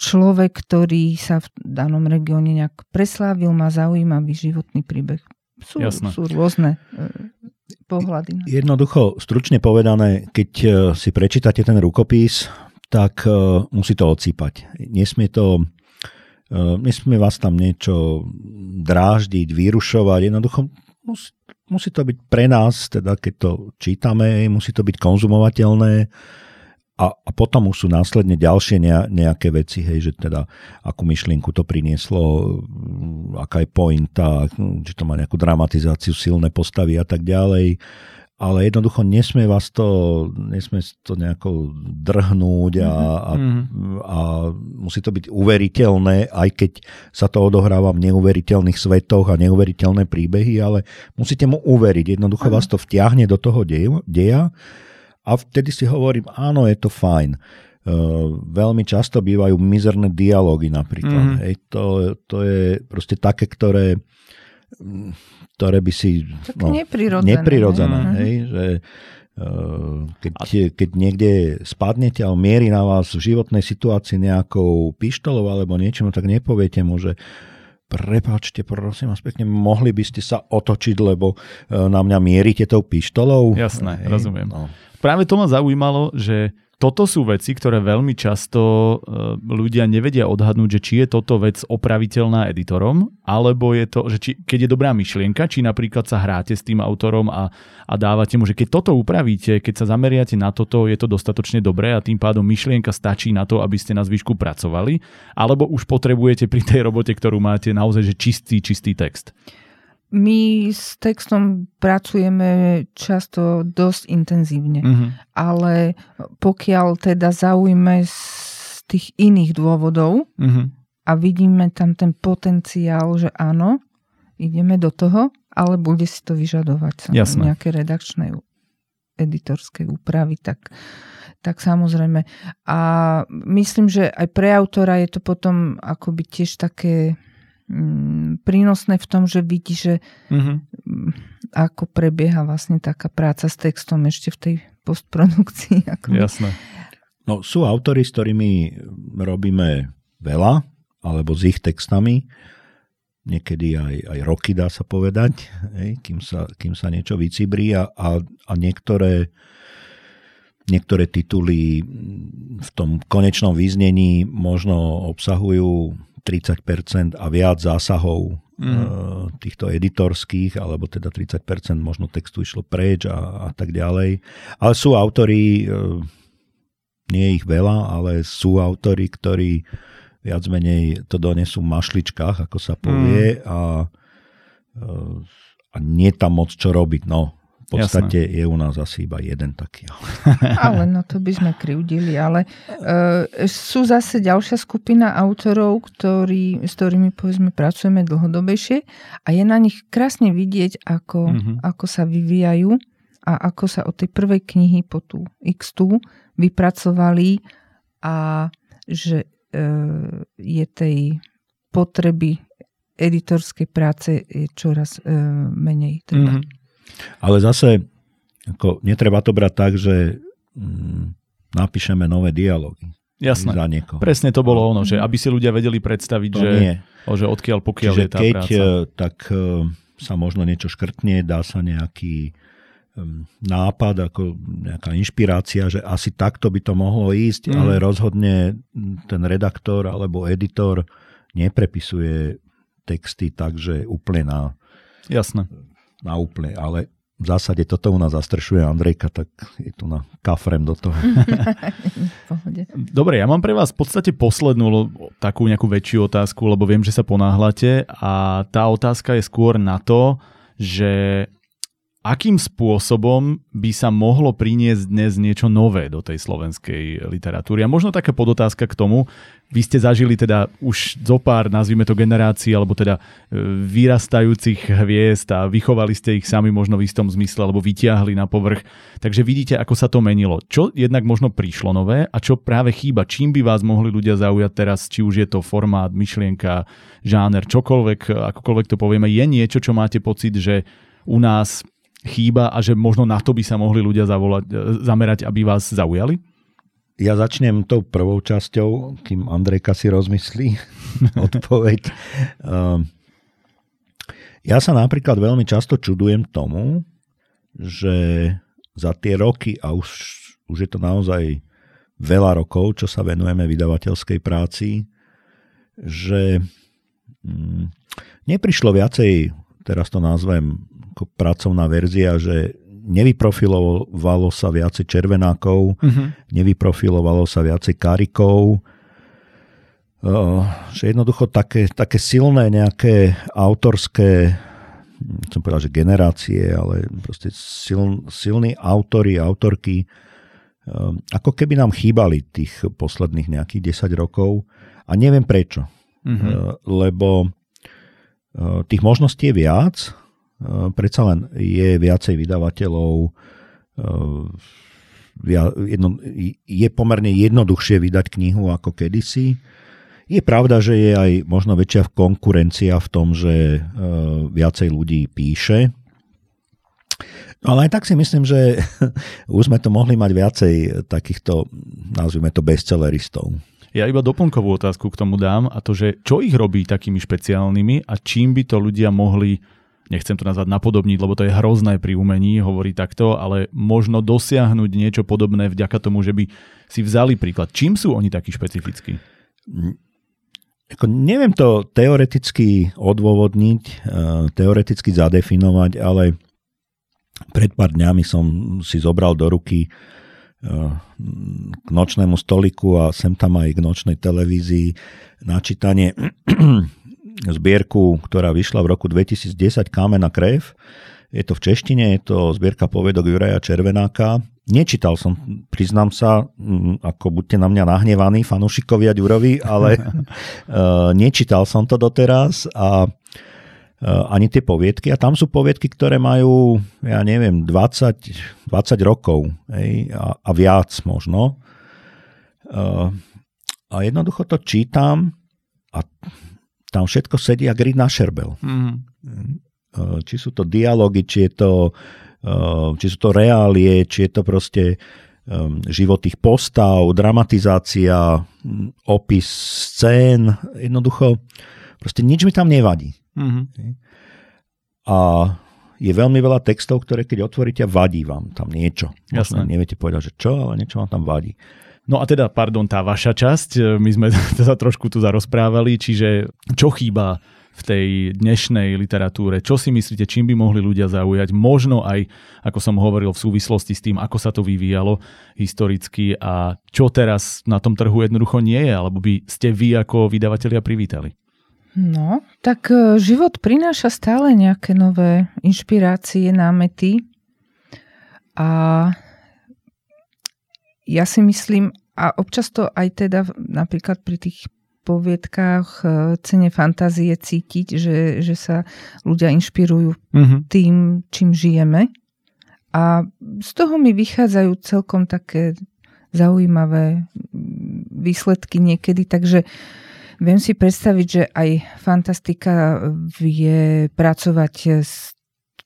človek, ktorý sa v danom regióne nejak preslávil, má zaujímavý životný príbeh. Sú, sú rôzne e, pohľady. Jednoducho, stručne povedané, keď e, si prečítate ten rukopis, tak musí to odsýpať. Nesmie to nesmie vás tam niečo dráždiť, vyrušovať. Jednoducho musí, musí to byť pre nás, teda keď to čítame, musí to byť konzumovateľné a, a potom už sú následne ďalšie nejaké veci, hej, že teda akú myšlienku to prinieslo, aká je pointa, či to má nejakú dramatizáciu, silné postavy a tak ďalej ale jednoducho nesmie vás to, nesmie to nejako drhnúť a, a, mm-hmm. a musí to byť uveriteľné, aj keď sa to odohráva v neuveriteľných svetoch a neuveriteľné príbehy, ale musíte mu uveriť. Jednoducho vás to vtiahne do toho deja, a vtedy si hovorím, áno, je to fajn. Uh, veľmi často bývajú mizerné dialógy napríklad. Mm-hmm. Hej, to, to je proste také, ktoré ktoré by si... Tak no, neprirodzené. Neprirodzené, mm. hej, že eh, keď, keď niekde spadnete a mierí na vás v životnej situácii nejakou pištolou alebo niečím, tak nepoviete mu, že prepáčte, prosím vás pekne, mohli by ste sa otočiť, lebo eh, na mňa mierite tou pištolou. Jasné, hej, rozumiem. No. práve to ma zaujímalo, že toto sú veci, ktoré veľmi často e, ľudia nevedia odhadnúť, že či je toto vec opraviteľná editorom, alebo je to, že či, keď je dobrá myšlienka, či napríklad sa hráte s tým autorom a, a dávate mu, že keď toto upravíte, keď sa zameriate na toto, je to dostatočne dobré a tým pádom myšlienka stačí na to, aby ste na zvyšku pracovali, alebo už potrebujete pri tej robote, ktorú máte, naozaj že čistý, čistý text. My s textom pracujeme často dosť intenzívne, uh-huh. ale pokiaľ teda zaujme z tých iných dôvodov uh-huh. a vidíme tam ten potenciál, že áno, ideme do toho, ale bude si to vyžadovať Jasné. nejaké redakčné editorské úpravy, tak, tak samozrejme. A myslím, že aj pre autora je to potom akoby tiež také prínosné v tom, že vidí, že mm-hmm. ako prebieha vlastne taká práca s textom ešte v tej postprodukcii. Ako... Jasné. No, sú autory, s ktorými robíme veľa, alebo s ich textami, niekedy aj, aj roky dá sa povedať, hej, kým, sa, kým sa niečo vycibrí a, a, a niektoré, niektoré tituly v tom konečnom význení možno obsahujú 30% a viac zásahov mm. týchto editorských, alebo teda 30% možno textu išlo preč a, a tak ďalej. Ale sú autory, e, nie je ich veľa, ale sú autory, ktorí viac menej to donesú v mašličkách, ako sa povie, mm. a, e, a nie tam moc čo robiť. No, podstate Jasné. je u nás asi iba jeden taký. ale no to by sme krivdili, ale uh, sú zase ďalšia skupina autorov, ktorý, s ktorými povedzme pracujeme dlhodobejšie a je na nich krásne vidieť, ako, mm-hmm. ako sa vyvíjajú a ako sa od tej prvej knihy po tú X2 vypracovali a že uh, je tej potreby editorskej práce je čoraz uh, menej treba. Mm-hmm. Ale zase ako, netreba to brať tak, že mm, napíšeme nové dialógy. Jasné. Za Presne to bolo ono, že aby si ľudia vedeli predstaviť, že, o, že odkiaľ pokiaľ Čiže je tá keď práca. E, tak e, sa možno niečo škrtne, dá sa nejaký nápad, ako nejaká inšpirácia, že asi takto by to mohlo ísť, mm. ale rozhodne ten redaktor alebo editor neprepisuje texty tak, že úplne na, Jasné na úplne, ale v zásade toto u nás zastrešuje Andrejka, tak je tu na kafrem do toho. Dobre, ja mám pre vás v podstate poslednú takú nejakú väčšiu otázku, lebo viem, že sa ponáhľate a tá otázka je skôr na to, že akým spôsobom by sa mohlo priniesť dnes niečo nové do tej slovenskej literatúry. A možno taká podotázka k tomu, vy ste zažili teda už zo pár, nazvime to generácií, alebo teda e, vyrastajúcich hviezd a vychovali ste ich sami možno v istom zmysle, alebo vytiahli na povrch. Takže vidíte, ako sa to menilo. Čo jednak možno prišlo nové a čo práve chýba? Čím by vás mohli ľudia zaujať teraz, či už je to formát, myšlienka, žáner, čokoľvek, akokoľvek to povieme, je niečo, čo máte pocit, že u nás chýba a že možno na to by sa mohli ľudia zavolať, e, zamerať, aby vás zaujali? Ja začnem tou prvou časťou, kým Andrejka si rozmyslí odpoveď. Ehm, ja sa napríklad veľmi často čudujem tomu, že za tie roky, a už, už je to naozaj veľa rokov, čo sa venujeme vydavateľskej práci, že mm, neprišlo viacej, teraz to nazvem ako pracovná verzia, že nevyprofilovalo sa viacej červenákov, uh-huh. nevyprofilovalo sa viacej karikov, uh, že jednoducho také, také silné nejaké autorské chcem povedať, že generácie, ale proste sil, silní autory, autorky, uh, ako keby nám chýbali tých posledných nejakých 10 rokov a neviem prečo. Uh-huh. Uh, lebo tých možností je viac, Eh, predsa len je viacej vydavateľov, eh, je pomerne jednoduchšie vydať knihu ako kedysi. Je pravda, že je aj možno väčšia konkurencia v tom, že eh, viacej ľudí píše. Ale aj tak si myslím, že už sme to mohli mať viacej takýchto, nazvime to, bestselleristov. Ja iba doplnkovú otázku k tomu dám a to, že čo ich robí takými špeciálnymi a čím by to ľudia mohli nechcem to nazvať napodobniť, lebo to je hrozné pri umení, hovorí takto, ale možno dosiahnuť niečo podobné vďaka tomu, že by si vzali príklad. Čím sú oni takí špecifickí? Ako neviem to teoreticky odôvodniť, eh, teoreticky zadefinovať, ale pred pár dňami som si zobral do ruky k nočnému stoliku a sem tam aj k nočnej televízii načítanie zbierku, ktorá vyšla v roku 2010 Kámena krev. Je to v češtine, je to zbierka povedok Juraja Červenáka. Nečítal som, priznám sa, ako buďte na mňa nahnevaní, fanúšikovia Ďurovi, ale eh, nečítal som to doteraz a eh, ani tie poviedky. A tam sú poviedky, ktoré majú, ja neviem, 20, 20 rokov hej, a, a viac možno. Eh, a jednoducho to čítam a tam všetko sedí jak na šerbel. Mm. Či sú to dialógy, či, je to, eh, či sú to reálie, či je to proste ehm, život tých postav, dramatizácia, opis scén, jednoducho proste nič mi tam nevadí. Mm-hmm. A je veľmi veľa textov, ktoré keď otvoríte, vadí vám tam niečo. Jasné. neviete povedať, že čo, ale niečo vám tam vadí. No a teda, pardon, tá vaša časť, e, my sme sa trošku tu zarozprávali, čiže čo chýba v tej dnešnej literatúre? Čo si myslíte, čím by mohli ľudia zaujať? Možno aj, ako som hovoril, v súvislosti s tým, ako sa to vyvíjalo historicky a čo teraz na tom trhu jednoducho nie je, alebo by ste vy ako vydavatelia privítali? No, tak e, život prináša stále nejaké nové inšpirácie, námety a ja si myslím, a občas to aj teda napríklad pri tých poviedkách e, cene fantázie cítiť, že, že sa ľudia inšpirujú mm-hmm. tým, čím žijeme. A z toho mi vychádzajú celkom také zaujímavé výsledky niekedy, takže viem si predstaviť, že aj fantastika vie pracovať s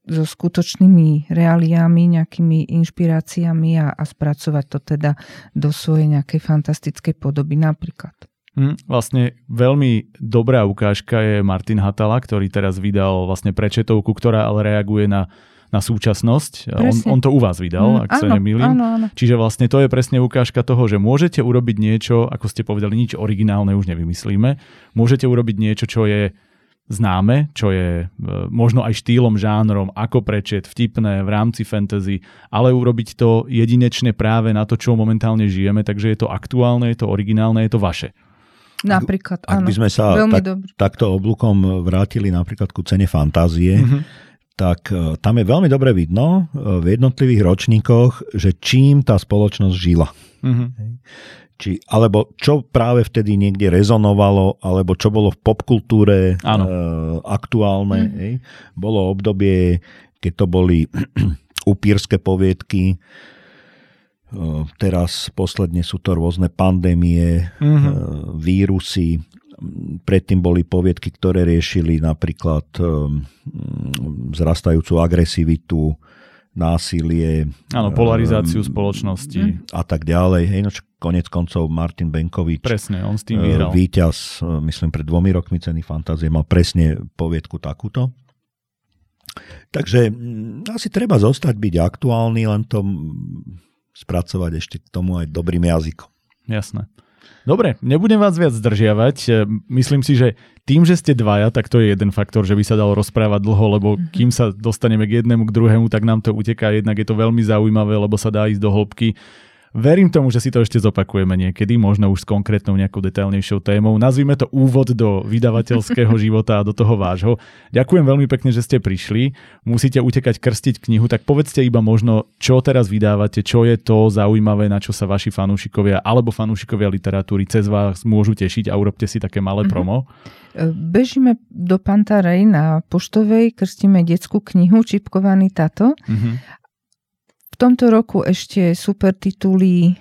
so skutočnými reáliami, nejakými inšpiráciami a, a spracovať to teda do svojej nejakej fantastickej podoby napríklad. Hmm, vlastne veľmi dobrá ukážka je Martin Hatala, ktorý teraz vydal vlastne prečetovku, ktorá ale reaguje na, na súčasnosť. On, on to u vás vydal, hmm, ak áno, sa nemýlim. Áno, áno. Čiže vlastne to je presne ukážka toho, že môžete urobiť niečo, ako ste povedali, nič originálne už nevymyslíme. Môžete urobiť niečo, čo je známe, čo je e, možno aj štýlom, žánrom, ako prečet, vtipné v rámci fantasy, ale urobiť to jedinečne práve na to, čo momentálne žijeme, takže je to aktuálne, je to originálne, je to vaše. Napríklad, Ak, áno. by sme sa tak, takto oblúkom vrátili napríklad ku cene fantázie, mm-hmm. Tak e, tam je veľmi dobre vidno e, v jednotlivých ročníkoch, že čím tá spoločnosť žila. Mm-hmm. Či, alebo čo práve vtedy niekde rezonovalo, alebo čo bolo v popkultúre e, aktuálne. Mm. Hej. Bolo obdobie, keď to boli upírske poviedky, e, teraz posledne sú to rôzne pandémie, mm-hmm. vírusy, predtým boli poviedky, ktoré riešili napríklad e, zrastajúcu agresivitu, násilie. Áno, polarizáciu um, spoločnosti. A tak ďalej. Hej, no konec koncov Martin Benkovič. Presne, on s tým eh, vyhral. Výťaz, myslím, pred dvomi rokmi ceny fantázie mal presne poviedku takúto. Takže mm, asi treba zostať byť aktuálny, len to spracovať ešte k tomu aj dobrým jazykom. Jasné. Dobre, nebudem vás viac zdržiavať. E, myslím si, že tým, že ste dvaja, tak to je jeden faktor, že by sa dalo rozprávať dlho, lebo mhm. kým sa dostaneme k jednému, k druhému, tak nám to uteká. Jednak je to veľmi zaujímavé, lebo sa dá ísť do hĺbky. Verím tomu, že si to ešte zopakujeme niekedy, možno už s konkrétnou nejakou detailnejšou témou. Nazvime to úvod do vydavateľského života a do toho vášho. Ďakujem veľmi pekne, že ste prišli. Musíte utekať krstiť knihu, tak povedzte iba možno, čo teraz vydávate, čo je to zaujímavé, na čo sa vaši fanúšikovia alebo fanúšikovia literatúry cez vás môžu tešiť a urobte si také malé mhm. promo. Bežíme do Pantarej na poštovej, krstíme detskú knihu Čipkovaný tato mm-hmm. V tomto roku ešte super tituly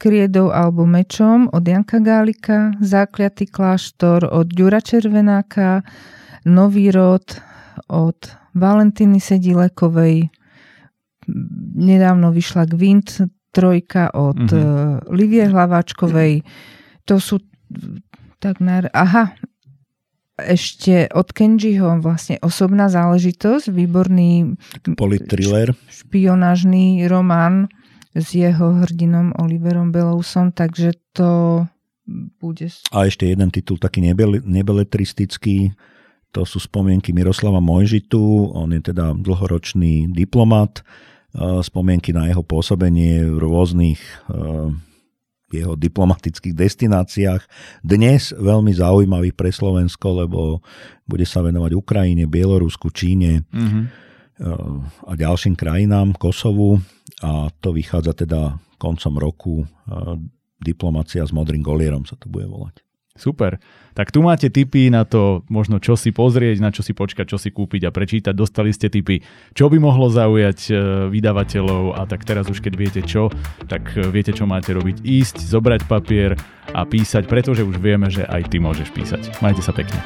Kriedou alebo mečom od Janka Gálika, Zákliatý kláštor od Ďura Červenáka, Nový rod od Valentiny Sedilekovej, nedávno vyšla Gvint trojka od mm-hmm. Livie Hlaváčkovej. To sú takmer... Aha, ešte od Kenjiho vlastne osobná záležitosť, výborný politriller. špionážny román s jeho hrdinom Oliverom Belousom, takže to bude... A ešte jeden titul taký nebeletristický, to sú spomienky Miroslava Mojžitu, on je teda dlhoročný diplomat, spomienky na jeho pôsobenie v rôznych jeho diplomatických destináciách. Dnes veľmi zaujímavý pre Slovensko, lebo bude sa venovať Ukrajine, Bielorusku, Číne mm-hmm. a ďalším krajinám, Kosovu a to vychádza teda koncom roku. Diplomácia s modrým golierom sa to bude volať. Super. Tak tu máte tipy na to, možno čo si pozrieť, na čo si počkať, čo si kúpiť a prečítať. Dostali ste tipy, čo by mohlo zaujať e, vydavateľov a tak teraz už keď viete čo, tak e, viete, čo máte robiť. Ísť, zobrať papier a písať, pretože už vieme, že aj ty môžeš písať. Majte sa pekne.